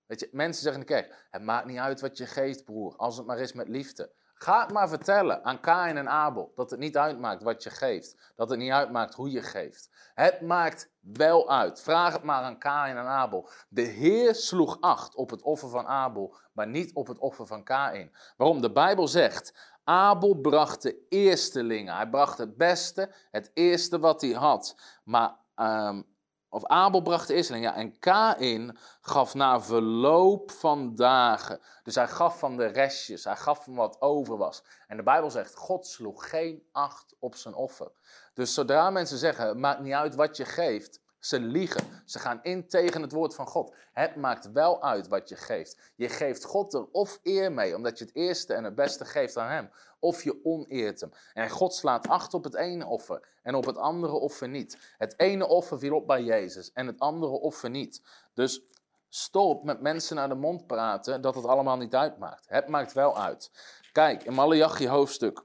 Weet je, mensen zeggen kerk, het maakt niet uit wat je geeft broer, als het maar is met liefde. Ga het maar vertellen aan Kain en Abel dat het niet uitmaakt wat je geeft. Dat het niet uitmaakt hoe je geeft. Het maakt wel uit. Vraag het maar aan Kain en Abel. De Heer sloeg acht op het offer van Abel, maar niet op het offer van Kain. Waarom? De Bijbel zegt, Abel bracht de eerstelingen. Hij bracht het beste, het eerste wat hij had. Maar um, of Abel bracht eersteling, ja. En Kain gaf na verloop van dagen. Dus hij gaf van de restjes, hij gaf van wat over was. En de Bijbel zegt, God sloeg geen acht op zijn offer. Dus zodra mensen zeggen, maakt niet uit wat je geeft, ze liegen. Ze gaan in tegen het woord van God. Het maakt wel uit wat je geeft. Je geeft God er of eer mee, omdat je het eerste en het beste geeft aan Hem, of je oneert Hem. En God slaat acht op het ene offer en op het andere offer niet. Het ene offer viel op bij Jezus en het andere offer niet. Dus stop met mensen naar de mond praten dat het allemaal niet uitmaakt. Het maakt wel uit. Kijk, in Malachi hoofdstuk,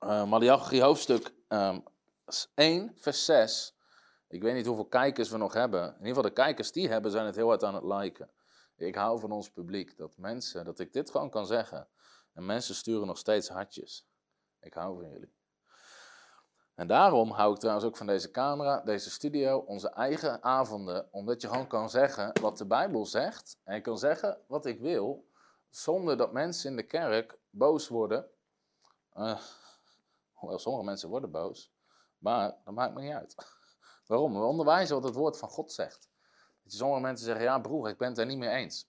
uh, Malachi hoofdstuk um, ehm, 1, vers 6 ik weet niet hoeveel kijkers we nog hebben. In ieder geval de kijkers die hebben zijn het heel hard aan het liken. Ik hou van ons publiek. Dat mensen, dat ik dit gewoon kan zeggen. En mensen sturen nog steeds hartjes. Ik hou van jullie. En daarom hou ik trouwens ook van deze camera, deze studio, onze eigen avonden. Omdat je gewoon kan zeggen wat de Bijbel zegt. En je kan zeggen wat ik wil. Zonder dat mensen in de kerk boos worden. Hoewel sommige mensen worden boos. Maar dat maakt me niet uit. Waarom? We onderwijzen wat het woord van God zegt. Sommige mensen zeggen, ja broer, ik ben het er niet mee eens.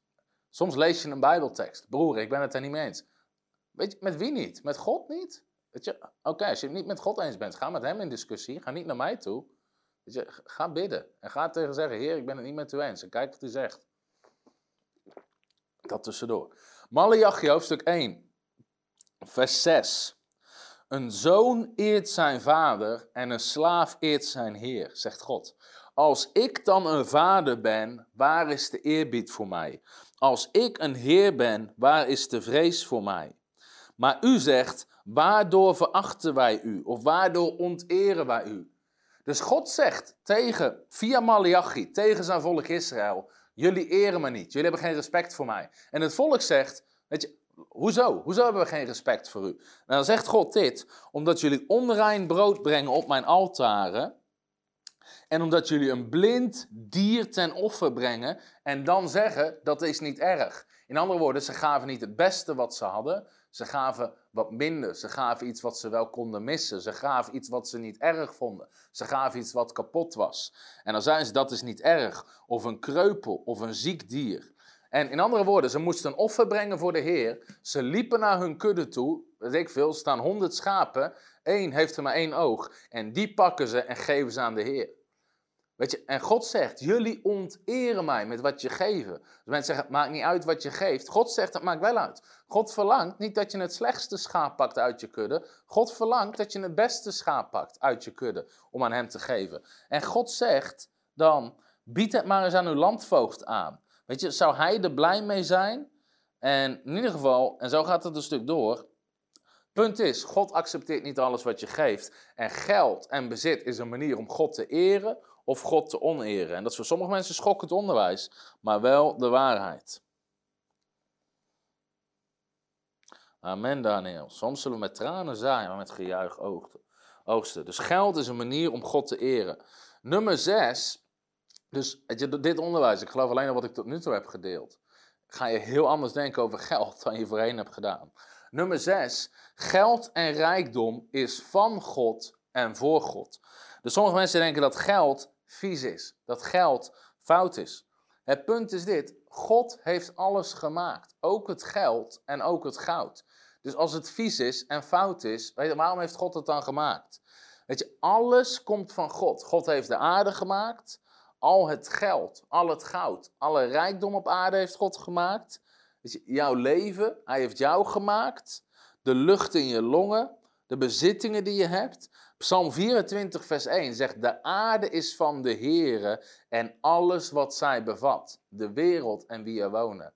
Soms lees je een bijbeltekst. Broer, ik ben het er niet mee eens. Weet je, met wie niet? Met God niet? Weet je, oké, als je het niet met God eens bent, ga met hem in discussie. Ga niet naar mij toe. Weet je, ga bidden. En ga tegen zeggen, heer, ik ben het niet met u eens. En kijk wat hij zegt. Dat tussendoor. Malachi hoofdstuk 1, vers 6. Een zoon eert zijn vader en een slaaf eert zijn heer, zegt God. Als ik dan een vader ben, waar is de eerbied voor mij? Als ik een heer ben, waar is de vrees voor mij? Maar u zegt, waardoor verachten wij u? Of waardoor onteren wij u? Dus God zegt tegen, via Malachi, tegen zijn volk Israël, jullie eren me niet, jullie hebben geen respect voor mij. En het volk zegt, weet je, hoezo? Hoezo hebben we geen respect voor u? En dan zegt God dit, omdat jullie onrein brood brengen op mijn altaren, en omdat jullie een blind dier ten offer brengen en dan zeggen dat is niet erg. In andere woorden, ze gaven niet het beste wat ze hadden, ze gaven wat minder. Ze gaven iets wat ze wel konden missen. Ze gaven iets wat ze niet erg vonden. Ze gaven iets wat kapot was. En dan zeiden ze dat is niet erg. Of een kreupel of een ziek dier. En in andere woorden, ze moesten een offer brengen voor de Heer. Ze liepen naar hun kudde toe. Weet ik veel, staan honderd schapen. Eén heeft er maar één oog. En die pakken ze en geven ze aan de Heer. Weet je, en God zegt, jullie onteren mij met wat je geven. Dus mensen zeggen, maakt niet uit wat je geeft. God zegt, het maakt wel uit. God verlangt niet dat je het slechtste schaap pakt uit je kudde. God verlangt dat je het beste schaap pakt uit je kudde om aan hem te geven. En God zegt dan, bied het maar eens aan uw landvoogd aan. Weet je, zou hij er blij mee zijn? En in ieder geval, en zo gaat het een stuk door. Punt is, God accepteert niet alles wat je geeft. En geld en bezit is een manier om God te eren of God te oneren. En dat is voor sommige mensen schokkend onderwijs, maar wel de waarheid. Amen, Daniel. Soms zullen we met tranen zaaien, maar met gejuich oogsten. Dus geld is een manier om God te eren. Nummer zes, dus dit onderwijs, ik geloof alleen al wat ik tot nu toe heb gedeeld, ga je heel anders denken over geld dan je voorheen hebt gedaan. Nummer zes, geld en rijkdom is van God en voor God. Dus sommige mensen denken dat geld vies is, dat geld fout is. Het punt is dit: God heeft alles gemaakt, ook het geld en ook het goud. Dus als het vies is en fout is, je, waarom heeft God het dan gemaakt? Weet je, alles komt van God. God heeft de aarde gemaakt, al het geld, al het goud, alle rijkdom op aarde heeft God gemaakt. Jouw leven, Hij heeft jou gemaakt, de lucht in je longen, de bezittingen die je hebt. Psalm 24, vers 1 zegt: De aarde is van de Heere en alles wat zij bevat, de wereld en wie er wonen.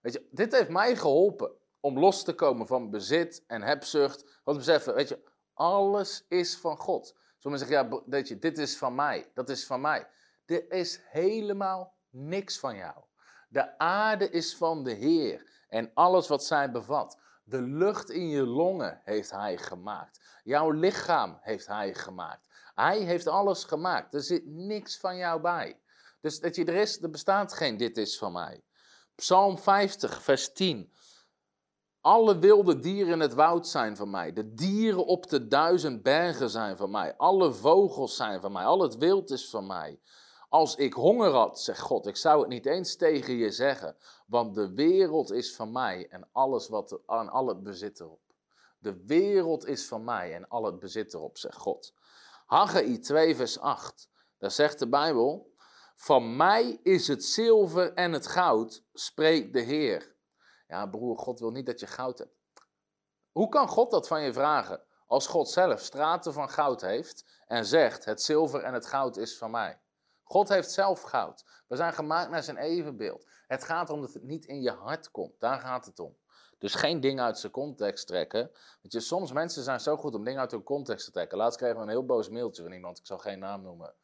Weet je, dit heeft mij geholpen om los te komen van bezit en hebzucht. Want beseffen, weet je, alles is van God. Sommigen zeggen, ja, weet je, dit is van mij, dat is van mij. Dit is helemaal niks van jou. De aarde is van de Heer en alles wat zij bevat. De lucht in je longen heeft Hij gemaakt. Jouw lichaam heeft Hij gemaakt. Hij heeft alles gemaakt. Er zit niks van jou bij. Dus dat je er is, er bestaat geen dit is van mij. Psalm 50, vers 10. Alle wilde dieren in het woud zijn van mij. De dieren op de duizend bergen zijn van mij. Alle vogels zijn van mij. Al het wild is van mij. Als ik honger had, zegt God, ik zou het niet eens tegen je zeggen, want de wereld is van mij en alles wat en al het bezit erop. De wereld is van mij en al het bezit erop, zegt God. Haggai 2 vers 8, daar zegt de Bijbel, van mij is het zilver en het goud, spreekt de Heer. Ja, broer, God wil niet dat je goud hebt. Hoe kan God dat van je vragen als God zelf straten van goud heeft en zegt: Het zilver en het goud is van mij? God heeft zelf goud. We zijn gemaakt naar zijn evenbeeld. Het gaat om dat het niet in je hart komt. Daar gaat het om. Dus geen dingen uit zijn context trekken. Want je, soms mensen zijn zo goed om dingen uit hun context te trekken. Laatst kregen we een heel boos mailtje van iemand, ik zal geen naam noemen.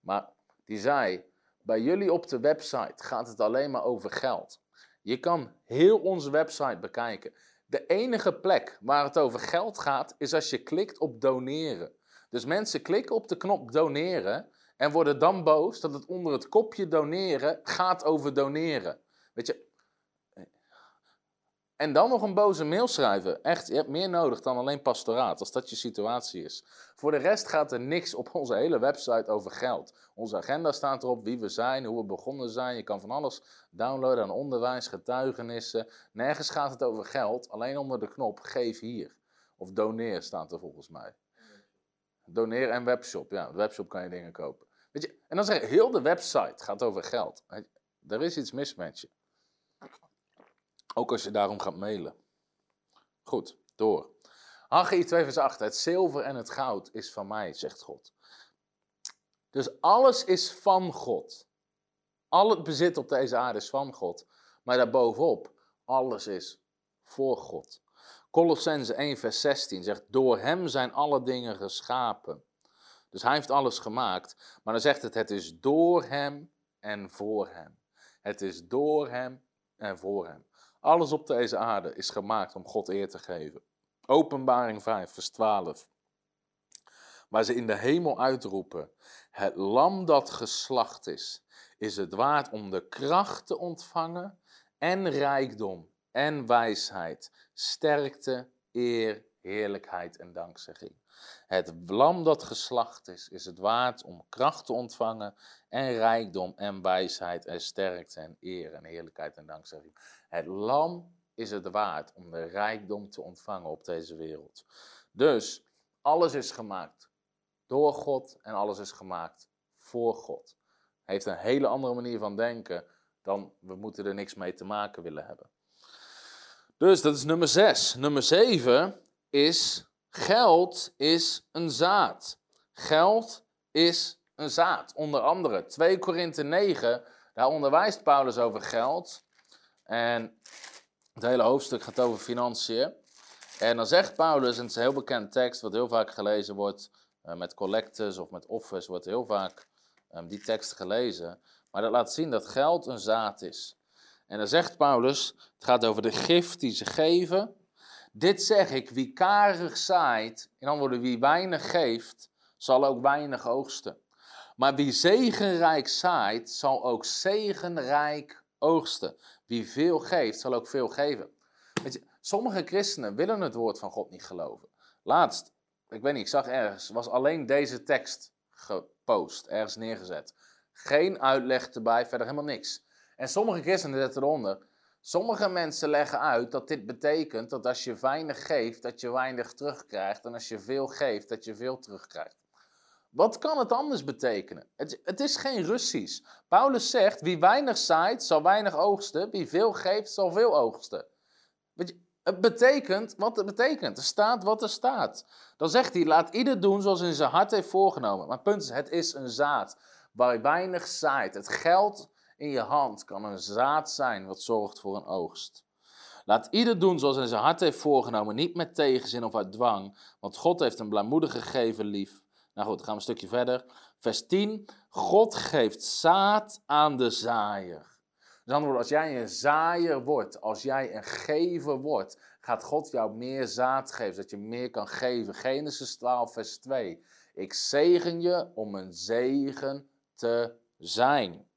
Maar die zei, bij jullie op de website gaat het alleen maar over geld. Je kan heel onze website bekijken. De enige plek waar het over geld gaat, is als je klikt op doneren. Dus mensen klikken op de knop doneren en worden dan boos dat het onder het kopje doneren gaat over doneren. Weet je. En dan nog een boze mail schrijven. Echt, je hebt meer nodig dan alleen pastoraat, als dat je situatie is. Voor de rest gaat er niks op onze hele website over geld. Onze agenda staat erop, wie we zijn, hoe we begonnen zijn. Je kan van alles downloaden aan onderwijs, getuigenissen. Nergens gaat het over geld, alleen onder de knop geef hier. Of doneer staat er volgens mij. Doneer en webshop, ja, webshop kan je dingen kopen. En dan zeg je, heel de website gaat over geld. Er is iets mis met je. Ook als je daarom gaat mailen. Goed, door. Haggai 2 vers 8. Het zilver en het goud is van mij, zegt God. Dus alles is van God. Al het bezit op deze aarde is van God. Maar daarbovenop, alles is voor God. Colossense 1 vers 16 zegt, door hem zijn alle dingen geschapen. Dus hij heeft alles gemaakt. Maar dan zegt het, het is door hem en voor hem. Het is door hem en voor hem. Alles op deze aarde is gemaakt om God eer te geven. Openbaring 5, vers 12. Waar ze in de hemel uitroepen: Het lam dat geslacht is, is het waard om de kracht te ontvangen en rijkdom en wijsheid, sterkte, eer, heerlijkheid en dankzegging. Het lam dat geslacht is, is het waard om kracht te ontvangen en rijkdom en wijsheid en sterkte en eer en heerlijkheid en dankzegging. Het lam is het waard om de rijkdom te ontvangen op deze wereld. Dus alles is gemaakt door God en alles is gemaakt voor God. Heeft een hele andere manier van denken dan we moeten er niks mee te maken willen hebben. Dus dat is nummer 6. Nummer 7 is geld is een zaad. Geld is een zaad. Onder andere 2 Korinthe 9, daar onderwijst Paulus over geld. En het hele hoofdstuk gaat over financiën. En dan zegt Paulus, en het is een heel bekend tekst, wat heel vaak gelezen wordt uh, met collectes of met offers, wordt heel vaak um, die tekst gelezen. Maar dat laat zien dat geld een zaad is. En dan zegt Paulus, het gaat over de gift die ze geven. Dit zeg ik, wie karig zaait, in andere woorden, wie weinig geeft, zal ook weinig oogsten. Maar wie zegenrijk zaait, zal ook zegenrijk oogsten. Wie veel geeft, zal ook veel geven. Weet je, sommige christenen willen het woord van God niet geloven. Laatst, ik weet niet, ik zag ergens, was alleen deze tekst gepost, ergens neergezet. Geen uitleg erbij, verder helemaal niks. En sommige christenen zetten eronder. Sommige mensen leggen uit dat dit betekent dat als je weinig geeft, dat je weinig terugkrijgt. En als je veel geeft, dat je veel terugkrijgt. Wat kan het anders betekenen? Het, het, is geen Russisch. Paulus zegt: wie weinig zaait, zal weinig oogsten. Wie veel geeft, zal veel oogsten. Weet je, het betekent wat het betekent. Er staat wat er staat. Dan zegt hij: laat ieder doen zoals in zijn hart heeft voorgenomen. Maar punt is: het is een zaad waar weinig zaait. Het geld in je hand kan een zaad zijn wat zorgt voor een oogst. Laat ieder doen zoals hij zijn hart heeft voorgenomen, niet met tegenzin of uit dwang, want God heeft een blijmoedige gegeven lief. Nou goed, dan gaan we een stukje verder. Vers 10. God geeft zaad aan de zaaier. Dus andere als jij een zaaier wordt, als jij een gever wordt, gaat God jou meer zaad geven, zodat je meer kan geven. Genesis 12, vers 2. Ik zegen je om een zegen te zijn.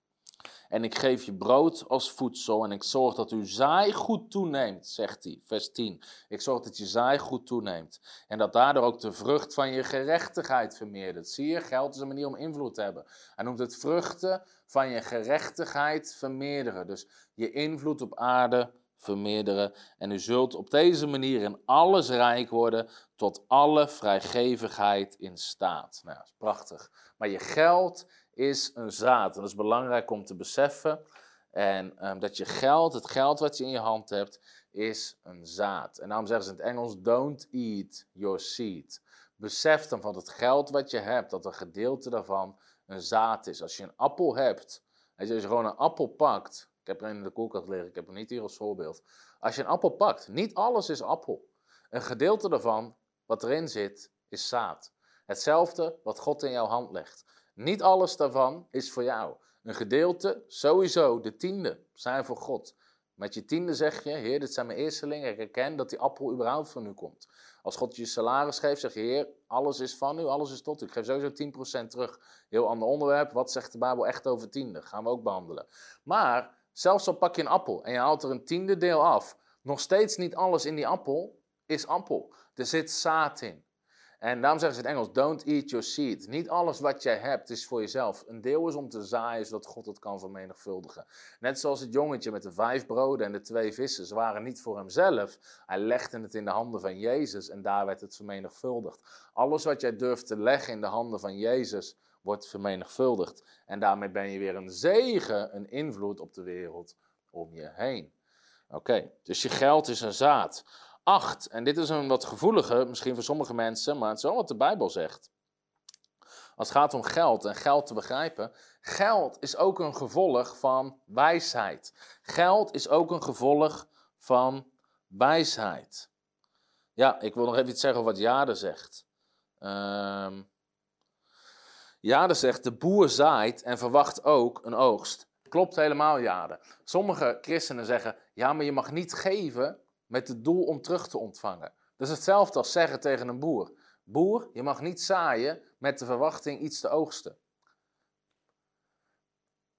En ik geef je brood als voedsel en ik zorg dat uw zaai goed toeneemt, zegt hij, vers 10. Ik zorg dat je zaai goed toeneemt en dat daardoor ook de vrucht van je gerechtigheid vermeerdert. Zie je, geld is een manier om invloed te hebben. Hij noemt het vruchten van je gerechtigheid vermeerderen. Dus je invloed op aarde vermeerderen. En u zult op deze manier in alles rijk worden, tot alle vrijgevigheid in staat. Nou, dat is prachtig. Maar je geld is een zaad. En dat is belangrijk om te beseffen. En ehm, dat je geld, het geld wat je in je hand hebt, is een zaad. En daarom zeggen ze in het Engels: don't eat your seed. Besef dan van het geld wat je hebt, dat een gedeelte daarvan een zaad is. Als je een appel hebt, als je gewoon een appel pakt, ik heb er een in de koelkast liggen, ik heb hem niet hier als voorbeeld. Als je een appel pakt, niet alles is appel. Een gedeelte daarvan, wat erin zit, is zaad. Hetzelfde wat God in jouw hand legt. Niet alles daarvan is voor jou. Een gedeelte, sowieso, de tiende, zijn voor God. Met je tiende zeg je, Heer, dit zijn mijn eerstelingen. Ik herken dat die appel überhaupt van u komt. Als God je salaris geeft, zeg je, Heer, alles is van u, alles is tot u. Ik geef sowieso 10% terug. Heel ander onderwerp. Wat zegt de Bijbel echt over tiende? Gaan we ook behandelen. Maar, zelfs al pak je een appel en je haalt er een tiende deel af, nog steeds niet alles in die appel is appel. Er zit zaad in. En daarom zeggen ze in het Engels, don't eat your seed. Niet alles wat jij hebt is voor jezelf. Een deel is om te zaaien, zodat God het kan vermenigvuldigen. Net zoals het jongetje met de vijf broden en de twee vissen. Ze waren niet voor hemzelf. Hij legde het in de handen van Jezus en daar werd het vermenigvuldigd. Alles wat jij durft te leggen in de handen van Jezus, wordt vermenigvuldigd. En daarmee ben je weer een zegen, een invloed op de wereld om je heen. Oké, dus je geld is een zaad. 8, en dit is een wat gevoelige, misschien voor sommige mensen, maar het is wel wat de Bijbel zegt. Als het gaat om geld en geld te begrijpen, geld is ook een gevolg van wijsheid. Geld is ook een gevolg van wijsheid. Ja, ik wil nog even iets zeggen over wat Jade zegt. Um, Jade zegt, de boer zaait en verwacht ook een oogst. Klopt helemaal, Jade. Sommige christenen zeggen, ja, maar je mag niet geven met het doel om terug te ontvangen. Dat is hetzelfde als zeggen tegen een boer. Boer, je mag niet zaaien met de verwachting iets te oogsten.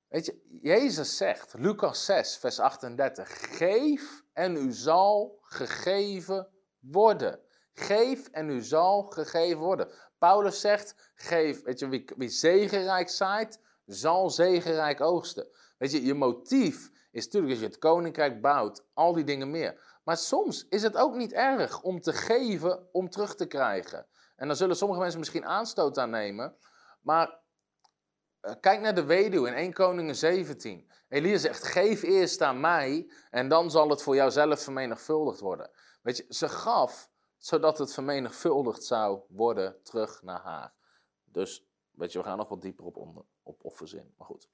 Weet je, Jezus zegt, Lucas 6, vers 38, geef en u zal gegeven worden. Geef en u zal gegeven worden. Paulus zegt, geef, weet je, wie, wie zegenrijk zaait, zal zegenrijk oogsten. Weet je, je motief is natuurlijk als je het koninkrijk bouwt, al die dingen meer. Maar soms is het ook niet erg om te geven om terug te krijgen. En dan zullen sommige mensen misschien aanstoot aan nemen. Maar eh, kijk naar de weduwe in 1 Koningen 17. Elia zegt, geef eerst aan mij en dan zal het voor jouzelf vermenigvuldigd worden. Weet je, ze gaf zodat het vermenigvuldigd zou worden terug naar haar. Dus, weet je, we gaan nog wat dieper op, op offerzin. Maar goed.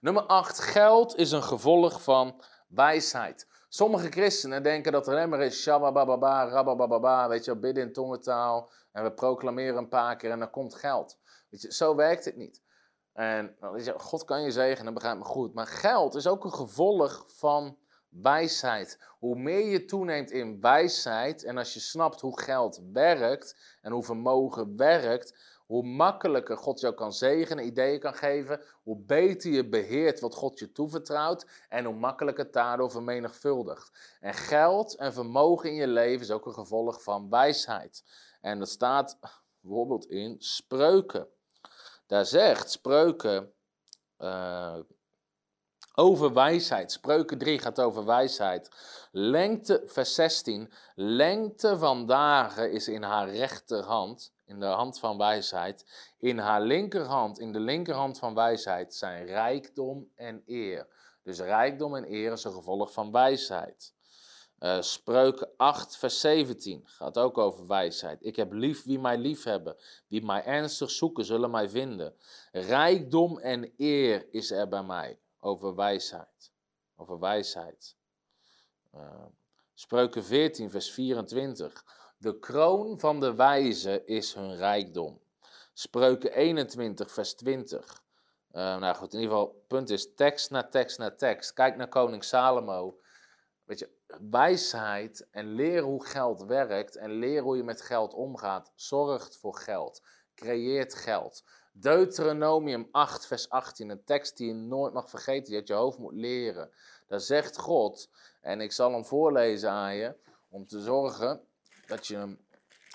Nummer 8. Geld is een gevolg van wijsheid. Sommige christenen denken dat er alleen maar is shababababa, rabababa, weet je, bidden in tongentaal. En we proclameren een paar keer en dan komt geld. Weet je, zo werkt het niet. En nou, weet je, God kan je zegenen, begrijp me goed. Maar geld is ook een gevolg van wijsheid. Hoe meer je toeneemt in wijsheid en als je snapt hoe geld werkt en hoe vermogen werkt, hoe makkelijker God jou kan zegenen, ideeën kan geven, hoe beter je beheert wat God je toevertrouwt en hoe makkelijker het daardoor vermenigvuldigt. En geld en vermogen in je leven is ook een gevolg van wijsheid. En dat staat bijvoorbeeld in spreuken. Daar zegt spreuken. Uh, over wijsheid. Spreuken 3 gaat over wijsheid. Lengte, vers 16. Lengte van dagen is in haar rechterhand, in de hand van wijsheid. In haar linkerhand, in de linkerhand van wijsheid, zijn rijkdom en eer. Dus rijkdom en eer is een gevolg van wijsheid. Uh, Spreuken 8, vers 17 gaat ook over wijsheid. Ik heb lief wie mij lief hebben. Wie mij ernstig zoeken, zullen mij vinden. Rijkdom en eer is er bij mij over wijsheid. Over wijsheid. Uh, Spreuken 14, vers 24. De kroon van de wijze is hun rijkdom. Spreuken 21, vers 20. Uh, eh, nou goed, in ieder geval, punt is tekst na tekst na tekst. Kijk naar koning Salomo. Weet je, wijsheid en leren hoe geld werkt en leren hoe je met geld omgaat, zorgt voor geld, creëert geld. Deuteronomium 8, vers 18, een tekst die je nooit mag vergeten, die uit je hoofd moet leren. Daar zegt God, en ik zal hem voorlezen aan je, om te zorgen dat je hem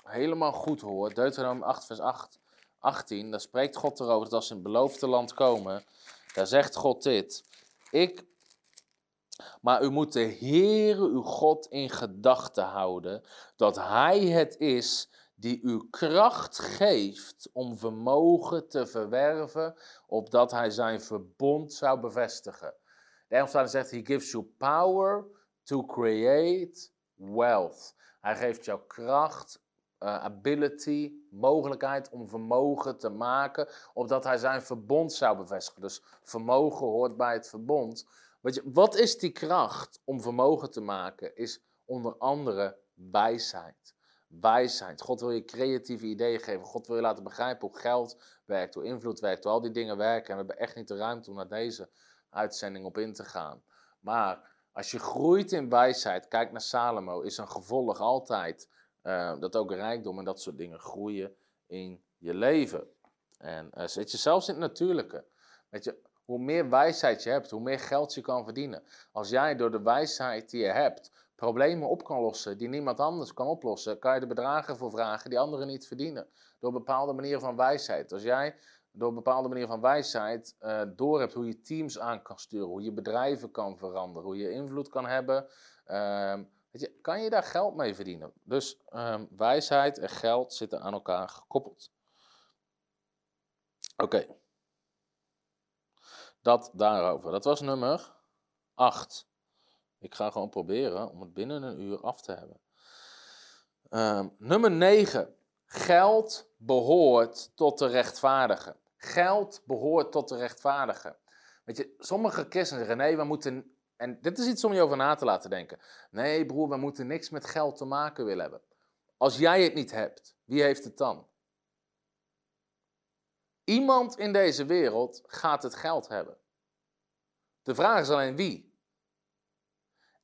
helemaal goed hoort. Deuteronomium 8, vers 8, 18, daar spreekt God erover dat als ze in het beloofde land komen, daar zegt God dit. Ik, maar u moet de Heere uw God in gedachten houden, dat Hij het is die u kracht geeft om vermogen te verwerven, opdat hij zijn verbond zou bevestigen. De Engelse zegt, he gives you power to create wealth. Hij geeft jou kracht, uh, ability, mogelijkheid om vermogen te maken, opdat hij zijn verbond zou bevestigen. Dus vermogen hoort bij het verbond. Weet je, wat is die kracht om vermogen te maken? Is onder andere wijsheid wijsheid. God wil je creatieve ideeën geven. God wil je laten begrijpen hoe geld werkt, hoe invloed werkt, hoe al die dingen werken. En we hebben echt niet de ruimte om naar deze uitzending op in te gaan. Maar als je groeit in wijsheid, kijk naar Salomo, is een gevolg altijd uh, dat ook rijkdom en dat soort dingen groeien in je leven. En uh, zit je zelfs in het natuurlijke. Weet je, hoe meer wijsheid je hebt, hoe meer geld je kan verdienen. Als jij door de wijsheid die je hebt problemen op kan lossen die niemand anders kan oplossen, kan je de bedragen voor vragen die anderen niet verdienen. Door bepaalde manieren van wijsheid. Als jij door bepaalde manieren van wijsheid uh, doorhebt hoe je teams aan kan sturen, hoe je bedrijven kan veranderen, hoe je invloed kan hebben, uh, weet je, kan je daar geld mee verdienen. Dus uh, wijsheid en geld zitten aan elkaar gekoppeld. Oké. Dat daarover. Dat was nummer 8. Ik ga gewoon proberen om het binnen een uur af te hebben. Ehm, nummer 9. Geld behoort tot de rechtvaardige. Geld behoort tot de rechtvaardige. Weet je, sommige christenen zeggen: nee, we moeten. En dit is iets om je over na te laten denken. Nee, broer, we moeten niks met geld te maken willen hebben. Als jij het niet hebt, wie heeft het dan? Iemand in deze wereld gaat het geld hebben. De vraag is alleen wie.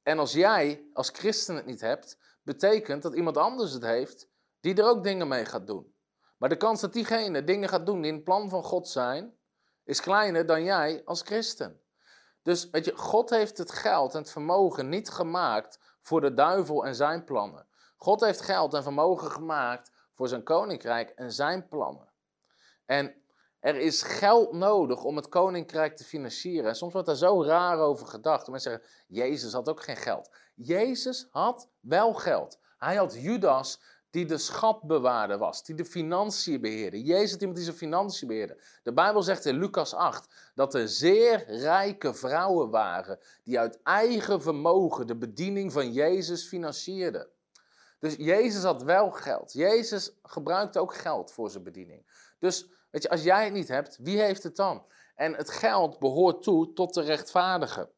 En als jij als christen het niet hebt, betekent dat iemand anders het heeft die er ook dingen mee gaat doen. Maar de kans dat diegene dingen gaat doen die in het plan van God zijn, is kleiner dan jij als christen. Dus weet je, God heeft het geld en het vermogen niet gemaakt voor de duivel en zijn plannen. God heeft geld en vermogen gemaakt voor zijn koninkrijk en zijn plannen. En er is geld nodig om het koninkrijk te financieren. En soms wordt daar zo raar over gedacht. Mensen zeggen, Jezus had ook geen geld. Jezus had wel geld. Hij had Judas die de schatbewaarder was, die de financiën beheerde. Jezus iemand die zijn financiën beheerde. De Bijbel zegt in Lucas 8 dat er zeer rijke vrouwen waren die uit eigen vermogen de bediening van Jezus financierden. Dus Jezus had wel geld. Jezus gebruikte ook geld voor zijn bediening. Dus weet je, als jij het niet hebt, wie heeft het dan? En het geld behoort toe tot de rechtvaardige.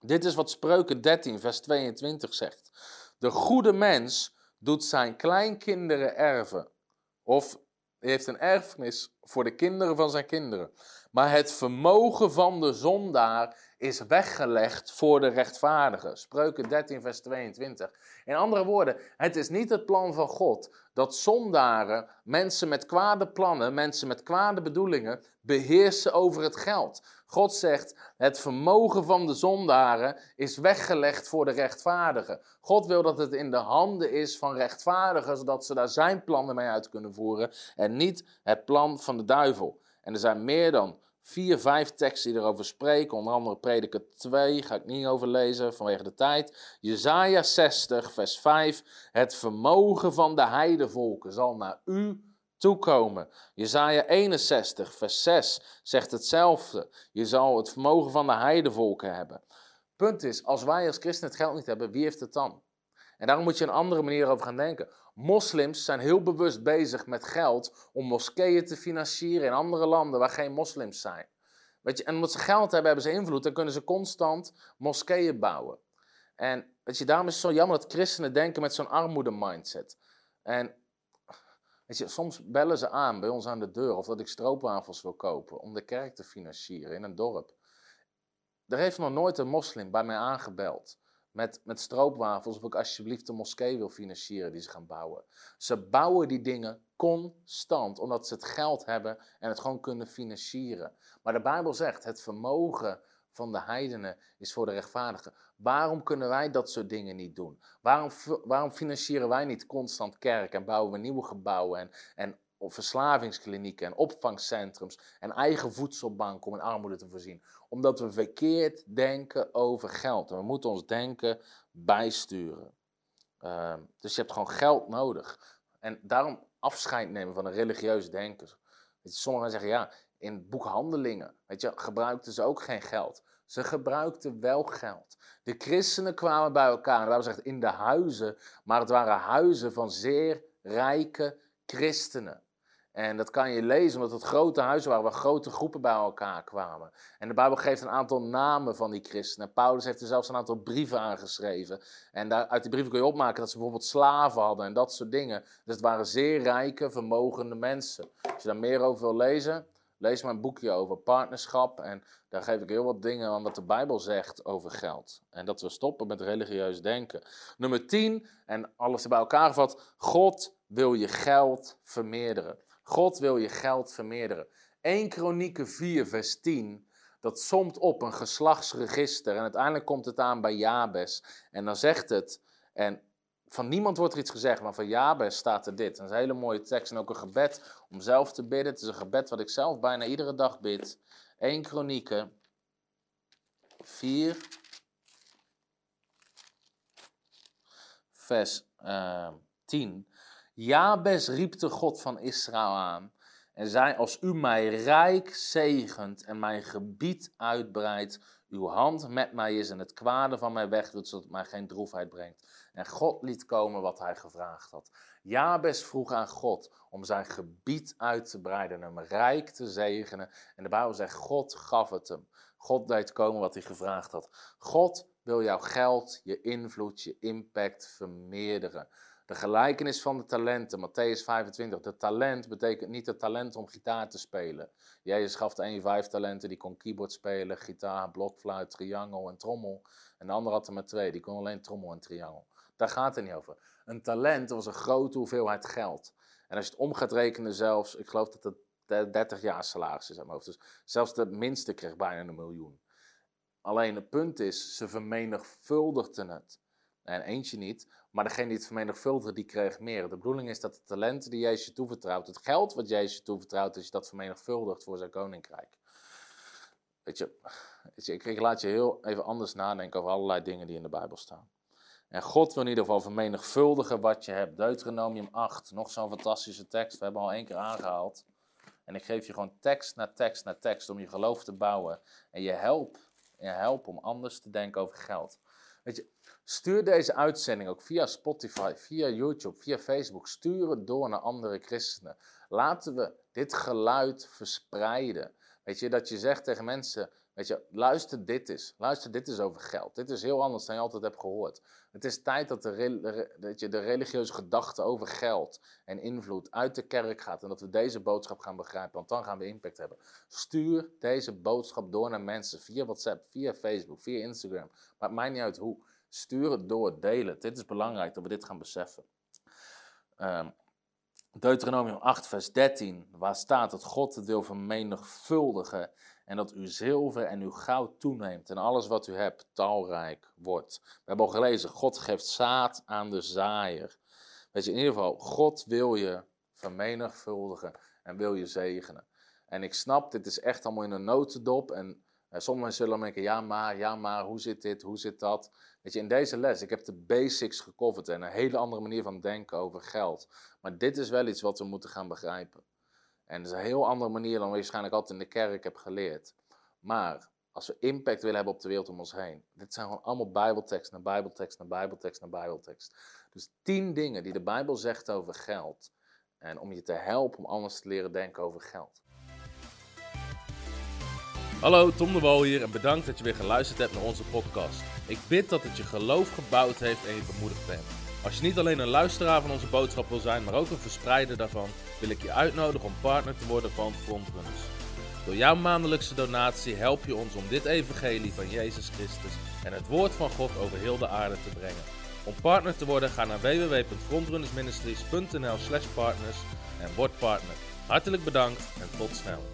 Dit is wat Spreuken 13, vers 22 zegt. De goede mens doet zijn kleinkinderen erven. Of heeft een erfenis voor de kinderen van zijn kinderen. Maar het vermogen van de zondaar is weggelegd voor de rechtvaardige. Spreuken 13, vers 22. In andere woorden, het is niet het plan van God dat zondaren, mensen met kwade plannen, mensen met kwade bedoelingen, beheersen over het geld. God zegt, het vermogen van de zondaren is weggelegd voor de rechtvaardigen. God wil dat het in de handen is van rechtvaardigen, zodat ze daar zijn plannen mee uit kunnen voeren en niet het plan van de duivel. En er zijn meer dan vier, vijf teksten die erover spreken. Onder andere Prediker 2, ga ik niet over lezen vanwege de tijd. Jezaja 60, vers 5. Het vermogen van de heidevolken zal naar u toekomen. Jezaja 61, vers 6 zegt hetzelfde. Je zal het vermogen van de heidevolken hebben. Punt is, als wij als christenen het geld niet hebben, wie heeft het dan? En daarom moet je een andere manier over gaan denken. Moslims zijn heel bewust bezig met geld om moskeeën te financieren in andere landen waar geen moslims zijn. Weet je, en omdat ze geld hebben, hebben ze invloed, dan kunnen ze constant moskeeën bouwen. En weet je, daarom is het zo jammer dat christenen denken met zo'n armoede-mindset. En weet je, soms bellen ze aan bij ons aan de deur of dat ik stroopwafels wil kopen om de kerk te financieren in een dorp. Er heeft nog nooit een moslim bij mij aangebeld met, met stroopwafels of ik alsjeblieft de moskee wil financieren die ze gaan bouwen. Ze bouwen die dingen constant, omdat ze het geld hebben en het gewoon kunnen financieren. Maar de Bijbel zegt, het vermogen van de heidenen is voor de rechtvaardigen. Waarom kunnen wij dat soort dingen niet doen? Waarom, waarom financieren wij niet constant kerk en bouwen we nieuwe gebouwen en, en verslavingsklinieken en opvangcentrums en eigen voedselbanken om in armoede te voorzien? Omdat we verkeerd denken over geld. En we moeten ons denken bijsturen. Uh, dus je hebt gewoon geld nodig. En daarom afscheid nemen van een religieus denken. sommigen zeggen, ja, in boekhandelingen weet je, gebruikten ze ook geen geld. Ze gebruikten wel geld. De christenen kwamen bij elkaar, we zegt in de huizen, maar het waren huizen van zeer rijke christenen. En dat kan je lezen omdat het grote huizen waren waar grote groepen bij elkaar kwamen. En de Bijbel geeft een aantal namen van die christenen. Paulus heeft er zelfs een aantal brieven aangeschreven. En daar, uit die brieven kun je opmaken dat ze bijvoorbeeld slaven hadden en dat soort dingen. Dus het waren zeer rijke, vermogende mensen. Als je daar meer over wil lezen, lees mijn boekje over partnerschap. En daar geef ik heel wat dingen aan wat de Bijbel zegt over geld. En dat we stoppen met religieus denken. Nummer 10, en alles bij elkaar gevat. God wil je geld vermeerderen. God wil je geld vermeerderen. 1 Kronieken 4, vers 10, dat somt op een geslachtsregister. En uiteindelijk komt het aan bij Jabes. En dan zegt het, en van niemand wordt er iets gezegd, maar van Jabes staat er dit. Dat is een hele mooie tekst en ook een gebed om zelf te bidden. Het is een gebed wat ik zelf bijna iedere dag bid. 1 Kronieken 4, vers uh, 10. Jabes riep de God van Israël aan En zij, als u mij rijk zegent en mijn gebied uitbreidt, uw hand met mij is en het kwade van mij wegdoet, zodat mij geen droefheid brengt. En God liet komen wat hij gevraagd had. Jabes vroeg aan God om zijn gebied uit te breiden en hem rijk te zegenen. En de Bijbel zegt, God gaf het hem. God deed komen wat hij gevraagd had. God wil jouw geld, je invloed, je impact vermeerderen. De gelijkenis van de talenten, Matthäus 25. De talent betekent niet het talent om gitaar te spelen. Jezus gaf de een vijf talenten, die kon keyboard spelen, gitaar, blokfluit, triangel en trommel. En de ander had er maar twee, die kon alleen trommel en triangel. Daar gaat het niet over. Een talent was een grote hoeveelheid geld. En als je het om gaat rekenen zelfs, ik geloof dat het 30 jaar salaris is aan mijn hoofd. Dus zelfs de minste kreeg bijna een miljoen. Alleen het punt is, ze vermenigvuldigden het. En eentje niet, maar degene die het vermenigvuldigde, die kreeg meer. De bedoeling is dat de talenten die Jezus je toevertrouwt, het geld wat Jezus je toevertrouwt, dat je dat vermenigvuldigt voor zijn koninkrijk. Weet je, ik, ik laat je heel even anders nadenken over allerlei dingen die in de Bijbel staan. En God wil in ieder geval vermenigvuldigen wat je hebt. Deuteronomium 8, nog zo'n fantastische tekst. We hebben al één keer aangehaald. En ik geef je gewoon tekst na tekst na tekst om je geloof te bouwen. En je help, je help om anders te denken over geld. Weet je, stuur deze uitzending ook via Spotify, via YouTube, via Facebook. Stuur het door naar andere christenen. Laten we dit geluid verspreiden. Weet je, dat je zegt tegen mensen, weet je, luister dit eens. Luister dit eens over geld. Dit is heel anders dan je altijd hebt gehoord. Het is tijd dat de, dat je de religieuze gedachte over geld en invloed uit de kerk gaat. En dat we deze boodschap gaan begrijpen, want dan gaan we impact hebben. Stuur deze boodschap door naar mensen via WhatsApp, via Facebook, via Instagram. Maakt mij niet uit hoe. Stuur het door, deel het. Dit is belangrijk dat we dit gaan beseffen. Um, Deuteronomium 8, vers 13, waar staat dat God het wil vermenigvuldigen en dat uw zilver en uw goud toeneemt en alles wat u hebt talrijk wordt. We hebben al gelezen, God geeft zaad aan de zaaier. Weet je, in ieder geval, God wil je vermenigvuldigen en wil je zegenen. En ik snap, dit is echt allemaal in een notendop en uh, sommigen zullen denken, ja maar, ja maar, hoe zit dit, hoe zit dat? Weet je, in deze les, ik heb de basics gecoverd en een hele andere manier van denken over geld. Maar dit is wel iets wat we moeten gaan begrijpen. En dat is een heel andere manier dan we waarschijnlijk altijd in de kerk heb geleerd. Maar als we impact willen hebben op de wereld om ons heen, dit zijn gewoon allemaal Bijbeltekst na Bijbeltekst na Bijbeltekst na Bijbeltekst. Dus tien dingen die de Bijbel zegt over geld. En om je te helpen om anders te leren denken over geld. Hallo, Tom de Wol hier en bedankt dat je weer geluisterd hebt naar onze podcast. Ik bid dat het je geloof gebouwd heeft en je bemoedigd bent. Als je niet alleen een luisteraar van onze boodschap wil zijn, maar ook een verspreider daarvan, wil ik je uitnodigen om partner te worden van Frontrunners. Door jouw maandelijkse donatie help je ons om dit evangelie van Jezus Christus en het woord van God over heel de aarde te brengen. Om partner te worden, ga naar www.frontrunnersministries.nl slash partners en word partner. Hartelijk bedankt en tot snel.